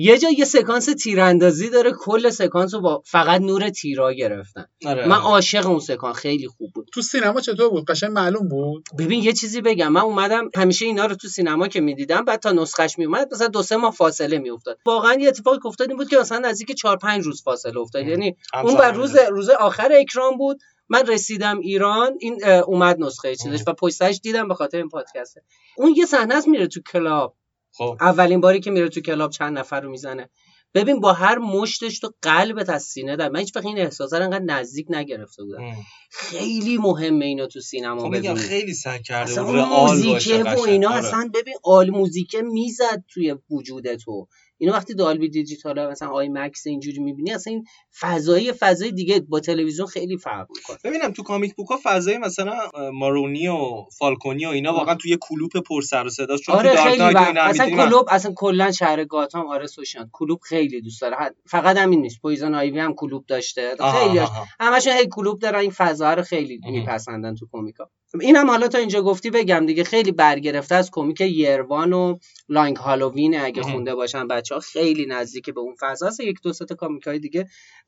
یه جا یه سکانس تیراندازی داره کل سکانس رو با فقط نور تیرا گرفتن. آره. من عاشق اون سکانس خیلی خوب بود. تو سینما چطور بود؟ قشنگ معلوم بود؟ ببین یه چیزی بگم. من اومدم همیشه اینا رو تو سینما که می‌دیدم بعد تا نسخش میومد مثلا دو سه ماه فاصله میافتاد. واقعا یه اتفاقی که افتاد این بود که مثلا نزدیک 4 5 روز فاصله افتاد. یعنی اون بر. روز روز آخر اکران بود. من رسیدم ایران این اومد نسخه چیزش و پشت سرش دیدم به خاطر این پادکسته. اون یه صحنه است میره تو club. خب. اولین باری که میره تو club چند نفر رو می‌زنه. ببین با هر مشتش تو قلبت از سینه در من هیچ وقت این احساسا رو انقدر نزدیک نگرفته بودم. خیلی مهمه اینو تو سینما خب میگم ببینی خیلی سعی کرده اصلا اون موزیکه و. اینا آره. اصلا ببین اون موزیکه می‌زد توی وجود تو. اینو وقتی Dolby Digital مثلا IMAX اینجوری می‌بینی اصلا این فضایی فضای دیگه با تلویزیون خیلی فرق می‌کنه. ببینم تو comic book ا فضای مثلا مارونی و فالکونی و اینا واقعا توی کلوپ پر سر و صداست چون آره تو خیلی اینا اصلا. کلوب اصلا کلا شهر گاتام آره سوشان کلوب خیلی دوست داره. فقط همین نیست. پویزن آیوی هم کلوب داشته. خیلی. همشون هی کلوب دارن این فضا رو خیلی. میپسندن تو کمیکا اینم حالا تا اینجا گفتی بگم دیگه خیلی برگرفته از کمیک Year One و لانگ هالووین اگه. خونده باشن بچه ها خیلی نزدیک به اون فضا هست یک دو تا کامیک های دیگه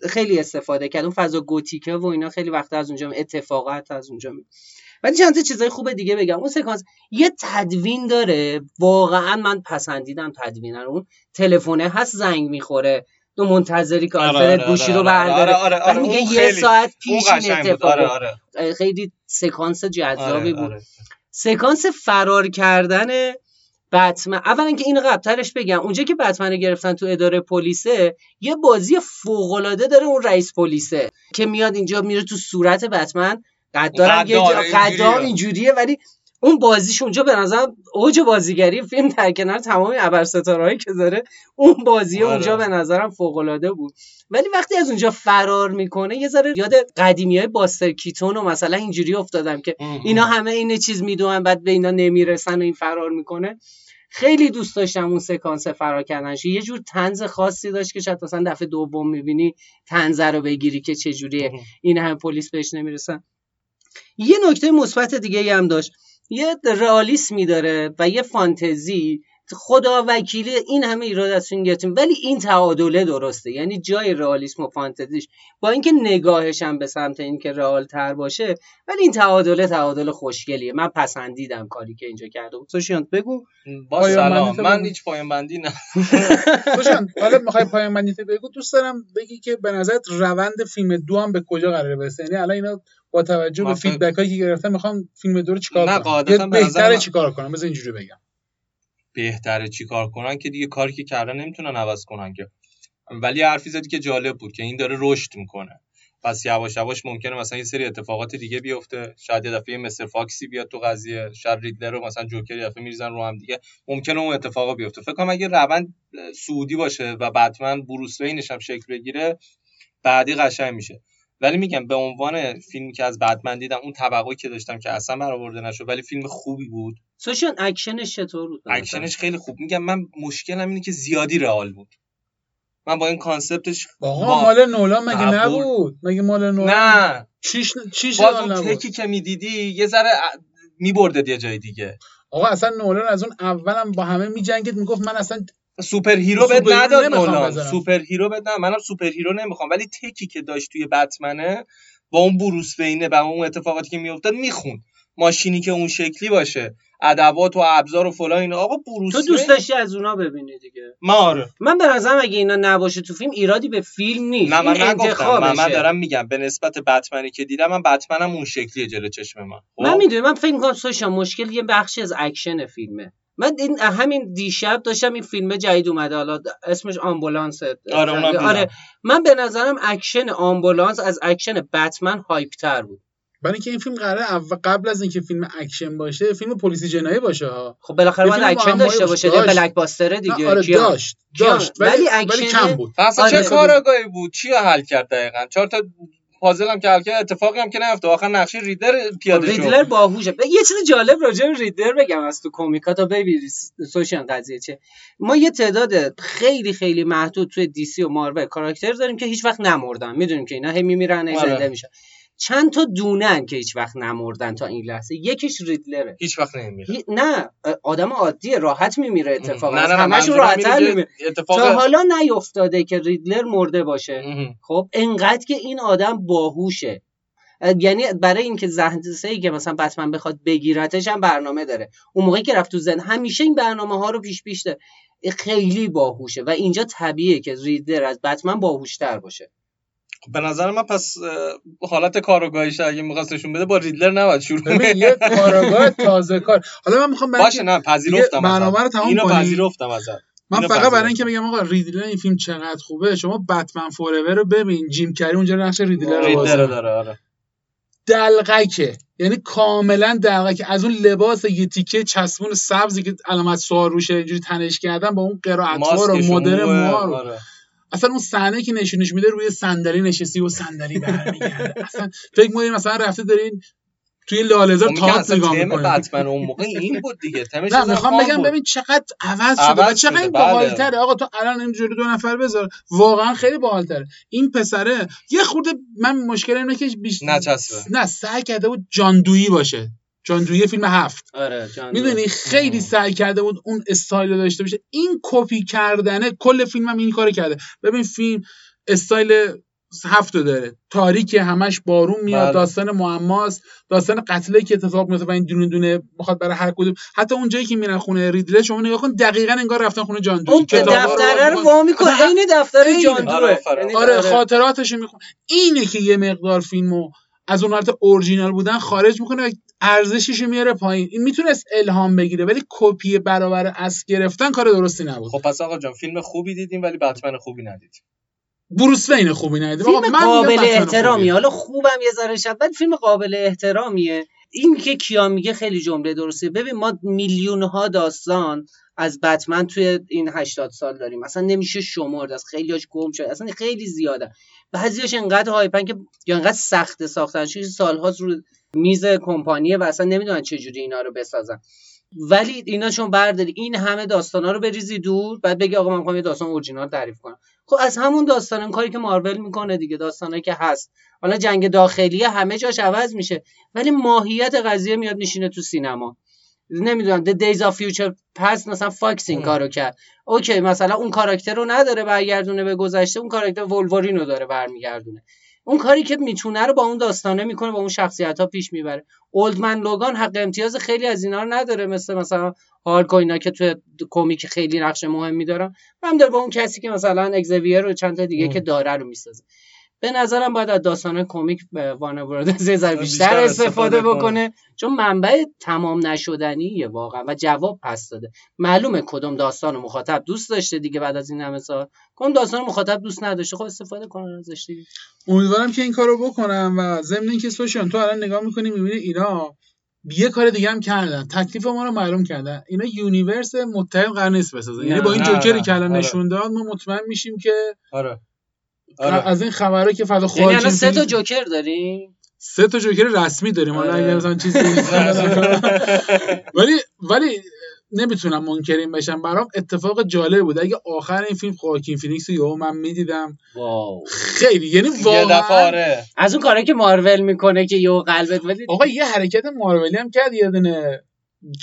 خیلی استفاده کرد اون فضا گوتیکه و اینا خیلی وقت از اونجا اتفاقات از اونجا می ولی چند تا چیزای خوب دیگه بگم. اون سکانس یه تدوین داره. واقعا من پسندیدم تدوین اون تلفنه هست زنگ می‌خوره. تو منتظری که آره، آلفرد آره، گوشی آره، رو آره، برداره آره، آره، آره، میگه یه ساعت پیش این اتفاق آره. آره خیلی سکانس جذابی آره، بود آره. سکانس فرار کردن بتمن اولا که اینو قبلترش بگم اونجا که بتمن رو گرفتن تو اداره پلیسه یه بازی فوق العاده داره اون رئیس پلیسه که میاد اینجا میره تو صورت بتمن قدارم اینجوریه. اینجوریه ولی اون بازیش اونجا به نظر اوج بازیگری فیلم در کنار تمام ابرستارهایی که داره اون بازی آره. اونجا به نظرم فوق العاده بود. ولی وقتی از اونجا فرار می‌کنه یه ذره یاد قدیمی های باستر کیتون و مثلا اینجوری افتادم که اینا همه این چیز می‌دونن بعد به اینا نمی‌رسن و این فرار می‌کنه. خیلی دوست داشتم اون سکانس فرار کردنش. یه جور تنز خاصی داشت که شاید مثلا دفعه دوم می‌بینی تنزه رو بگیری که چجوریه. این همه پلیس بهش نمی‌رسن یه نکته مثبت دیگه هم داشت. یه رئالیسمی داره و یه فانتزی. خدا وکیلی این همه ایراد از گرفتیم. ولی این تعادله درسته. یعنی جای رئالیسم و فانتزیش. با اینکه نگاهش هم به سمت اینکه رئال تر باشه ولی این تعادله تعادل خوشگلیه. من پسندیدم کاری که اینجا کرده بود. سوشیانت بگو. با سلام. بندی من. هیچ پایان بندی نه. خوشم حالا می‌خوای پایان بندیت بگو؟ دوست دارم بگی که به نظرت روند فیلم دو هم به کجا قراره برسه؟ یعنی الان اینا با توجه به فیدبک هایی که گرفتن می‌خوام فیلم دو رو چیکار نه، کنم؟ بهتره چیکار کنم؟ بذار اینجوری بگم. بهتره چیکار کنن که دیگه کاری که کردن نمی‌تونن عوض کنن که. ولی حرفی زدی که جالب بود که این داره رشد می‌کنه. پس یواش یواش ممکنه مثلا یه سری اتفاقات دیگه بیفته. شاید یه دفعه مستر فاکسی بیاد تو قضیه. شاید ریدلر رو مثلا جوکر یه دفعه میریزن رو هم دیگه. ممکنه اون اتفاقا بیفته. فکر کنم اگه روند صعودی باشه و بتمن بروس وینش هم شکل بگیره بعدی قشنگ میشه. ولی میگم به عنوان فیلمی که از بتمن دیدم اون توقعه که داشتم که اصلا برآورده نشد ولی فیلم خوبی بود. سوشیان اکشنش چطور بود؟ اکشنش خیلی خوب. میگم من مشکلم اینه که زیادی رئال بود. من با این concept ش آقا با- مال نولان مگه قبول. نبود؟ مگه مال نولان نه. چیش چیش اون نبود؟ take ی که می‌دیدی یه ذره میبرده یه جای دیگه. آقا اصلا نولان از اون اولم با همه میجنگید می‌گفت من اصلا superhero hero نداد نولان. superhero بهت نداد. منم superhero نمی‌خوام. ولی take ی که داشت توی بتمنه با اون بروس وینه و اون اتفاقاتی که میافتاد می‌خوند. ماشینی که اون شکلی باشه. ادوات و ابزار و فلان اینا. آقا بروس تو دوست داشتی از اونا ببینی دیگه. من آره. من به نظرم اگه اینا نباشه تو فیلم ایرادی به فیلم نیست. نه من نگفتم. من, من. دارم میگم. به نسبت بتمنی که دیدم من بتمنم اون شکلیه جلو چشم من. خب؟ من می‌دونم. من فکر می‌کنم سوشا مشکل یه بخشی از اکشن فیلمه. من این همین دیشب داشتم این فیلم جدید اومده حالا اسمش آمبولانس آره، دیدم. آره من به نظرم اکشن آمبولانس از اکشن بتمن hype تر بود برای اینکه این فیلم قراره اول قبل از اینکه فیلم اکشن باشه فیلم پلیسی جنایی باشه ها خب بالاخره باید اکشن داشته باشه. یه. blockbuster ه دیگه آره کیان؟ داشت؟ داشت ولی ولی ولی اکشن- کم بود اصلا آره. چه کارآگاهی بود چی حل کرد دقیقا چهار تا پازل هم که حل کرد اتفاقی هم که نیفته آخر نقشه ریدر پیاده شد. ریدلر باهوشه. یه چیز جالب راجع به ریدلر بگم از تو کمیکا تا ببینی سوشن قضیه چه. ما یه تعداد خیلی خیلی محدود توی دی سی و مارول کاراکتر داریم که هیچ وقت نمردن. می‌دونیم که اینا هی میمیرن هی آره. زنده میشن. چند تا دونن که هیچ وقت نمردن تا این لحظه. یکیش ریدلره. هیچ وقت نمیره هی- نه آدم عادیه راحت میمیره اتفاقا. نه نه همشون که میمیره. اتفاق تا حالا نیفتاده که ریدلر مرده باشه. خب انقدر که این آدم باهوشه. اه، یعنی برای اینکه ذهن ای که مثلا بتمن بخواد بگیرتش هم برنامه داره. اون موقعی که رفت تو زن همیشه این برنامه ها رو پیش پیش داره. خیلی باهوشه و اینجا طبیعیه که ریدر از بتمن باهوشتر باشه. به نظر من پس حالت کارآگاهیش اگه می‌خواست نشون بده با ریدلر نباید شروع ببین یه کاراگاه تازه کار حالا من می‌خوام باشه نه پذیرفتم برنامه ازت. رو تمام اینو. پذیرفتم ازت من اینو فقط برای. اینکه بگم آقا ریدلر این فیلم چقدر خوبه شما بتمن فوراور رو ببین جیم کری اونجا نقش ریدلر رو بازی رو. داره آره دلغکه یعنی کاملا دلغکه از اون لباس یه تیکه چسبون سبزی که علامت سوال روشه اینجوری تنش کردن با اون قرائتوار و ماسکش و مدر موها رو آره. اصلا اون صحنه که نشونش میده روی صندلی نشستی و صندلی برمیگرده. اصلا فکر می‌کنی مثلا رفته دارین توی لاله‌زار خب اصلا نگاه تم می‌کنی. بتمن اون موقع این بود دیگه. تمش نه می‌خوام بگم. ببین چقدر عوض شده عوض و چقدر این بله. باحالتره آقا تو الان اینجوری دو نفر بذار. واقعا خیلی باحالتره این پسره یه خورده من مشکل اینه که بیش... نه سعی کرده بود جان دویی باشه. جان دویی فیلم هفت آره می‌دونی خیلی. سعی کرده بود اون استایل رو داشته باشه این کپی کردنه کل فیلم هم این کارو کرده ببین فیلم استایل هفت رو داره تاریک همش بارون میاد بله. داستان معماست داستان قتله که اتفاق میفته و این دونه دونه می‌خواد برای هر کدوم حتی اون جایی که میرن خونه ریدلر شما نگاه کن دقیقا انگار رفتن خونه جان دوی اون دفتره رو وا می‌کنه عین دفتر. جان آره،. یعنی آره آره. خاطراتش میخون اینه که یه مقدار فیلمو از اون حالت اورجینال بودن خارج می‌کنه و ارزشش رو میاره پایین. این می‌تونست الهام بگیره ولی کپی برابر از گرفتن کار درستی نبود. خب پس آقا جان فیلم خوبی دیدیم ولی بتمن خوبی ندیدیم بروس وین خوبی ندیدیم. فیلم آقا من قابل احترامی. حالا خوبم یه ذره شد ولی فیلم قابل احترامیه. این که کیا میگه خیلی جمله درسته. ببین ما میلیون ها داستان از بتمن توی این 80 سال داریم. اصلا نمیشه شمرد از خیلیاش گم شده اصلا خیلی زیاده. بعضیاش انقدر hype ن که یا انقدر سخت ساختن. چون سالهاست رو میز کمپانیه و اصلا نمی‌دونن چجوری اینا رو بسازن. ولی اینا چون برداری این همه داستانا رو بریزی دور بعد بگی آقا من می‌خوام یه داستان اورجینال تعریف کنم. خب از همون داستان کاری که مارول می‌کنه دیگه داستانایی که هست. حالا جنگ داخلیه همه جاش عوض میشه. ولی ماهیت قضیه میاد میشینه تو سینما. نمی‌دونم The Days of Future Past مثلا فاکس این. کارو کرد. okay مثلا اون کاراکتر رو نداره برگردونه به گذشته اون کاراکتر ولورین رو داره برمیگردونه. اون کاری که می‌تونه رو با اون داستانه می‌کنه با اون شخصیت ها پیش می‌بره. اولدمن لوگان حق امتیاز خیلی از اینا رو نداره مثل مثلا هالک اینا که توی کمیک خیلی نقش مهمی دارن. هم داره با اون کسی که مثلا اگزویر و چند تا دیگه ام. که داره رو می‌سازه. به نظرم باید از داستان کمیک وارنر برادرز یه ذره بیشتر بیشتر استفاده استفاده کنه. بکنه. چون منبع تمام نشدنیه واقعا و جواب پس داده. معلومه کدوم داستان مخاطب دوست داشته دیگه بعد از این همه سال. کدوم داستان مخاطب دوست نداشته خب استفاده کنن ازش دیگه. امیدوارم که این کارو بکنم و ضمن اینکه سوشان تو الان نگاه می‌کنی می‌بینی اینا یه کار دیگه هم کردن. تکلیف ما رو معلوم کردن. اینا universe متحد قرار نیست بسازن. یعنی با این جوکری. که الان آره. نشون داد ما مطمئن میشیم که آره. آره. از این خبرها که فدا یعنی خواهیم الان سه تا جوکر داریم سه تا جوکر رسمی داریم. حالا آره. اگر مثلا چیزی ولی ولی نمی‌تونم منکرین بشم. برام اتفاق جالب بود. اگه آخر این فیلم خواکین فینیکس رو یهو من می‌دیدم. wow. خیلی. یعنی یه دفعه واقعا آره. از اون کارهایی که مارول می‌کنه که یهو قلبت ولی آقا یه حرکت مارولی هم کرد یه دونه.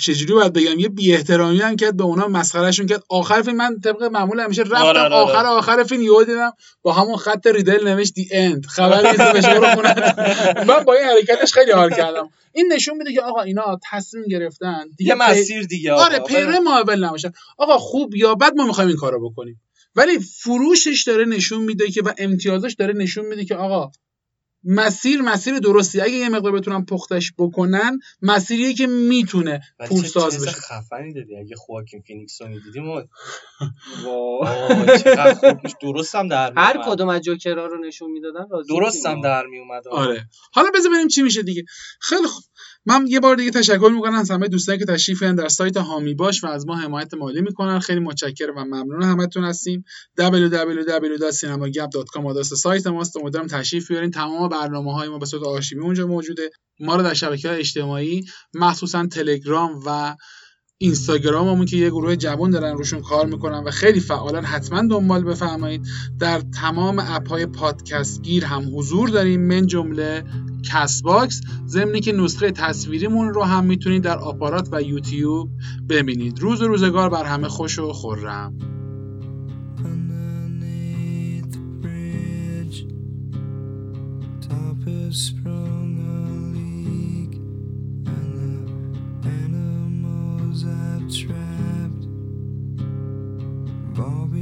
چجوری باید بگم؟ یه بی احترامی هم کرد به اونا مسخرهشون کرد. آخر فیلم من طبق معمول همیشه رفتم آره، آره، آخر آره. آخر فیلم یهو دیدم با همون خط ریدل نوشت the end خبر من با این حرکتش خیلی حال کردم. این نشون میده که آقا اینا تصمیم گرفتن. یه پی- مسیر دیگه آقا. آره پیرو مارول نباشن. آقا خوب یا بد ما می‌خوایم این کارو بکنیم. ولی فروشش داره نشون میده که و امتیازش داره نشون میده که آقا مسیر مسیر درستی. اگه یه مقدار بتونن پختش بکنن مسیریه که می‌تونه پول ساز بشه. خفنی دادی. اگه خواکین فینیکس رو می‌دیدیم و وای، چقدر خوب میشه درست هم در هر. کدوم از جوکرها رو نشون می‌دادن راضی درست بودیم. هم در میومد. آره. حالا بذار ببینیم چی میشه دیگه. خیلی خوب. من یه بار دیگه تشکر می‌کنم از همه دوستانی که تشریف در سایت هامی باش و از ما حمایت مالی می‌کنن. خیلی متشکرم و ممنون همتون هستیم. www.cinemagap.com آدرس سایت ماست. امیدوارم تشریف بیارین. تمام برنامه های ما به صورت آرشیوی اونجا موجوده. ما رو در شبکه های اجتماعی مخصوصا تلگرام و اینستاگراممون که یه گروه جوان دارن روشون کار می‌کنن و خیلی فعالن حتما دنبال بفرمایید. در تمام اپ های پادکست گیر هم حضور داریم. من جمله Castbox ضمنی که نسخه تصویریمون رو هم می‌تونید در آپارات و یوتیوب ببینید. روز و روزگار بر همه خوش و خرم. I've trapped. Have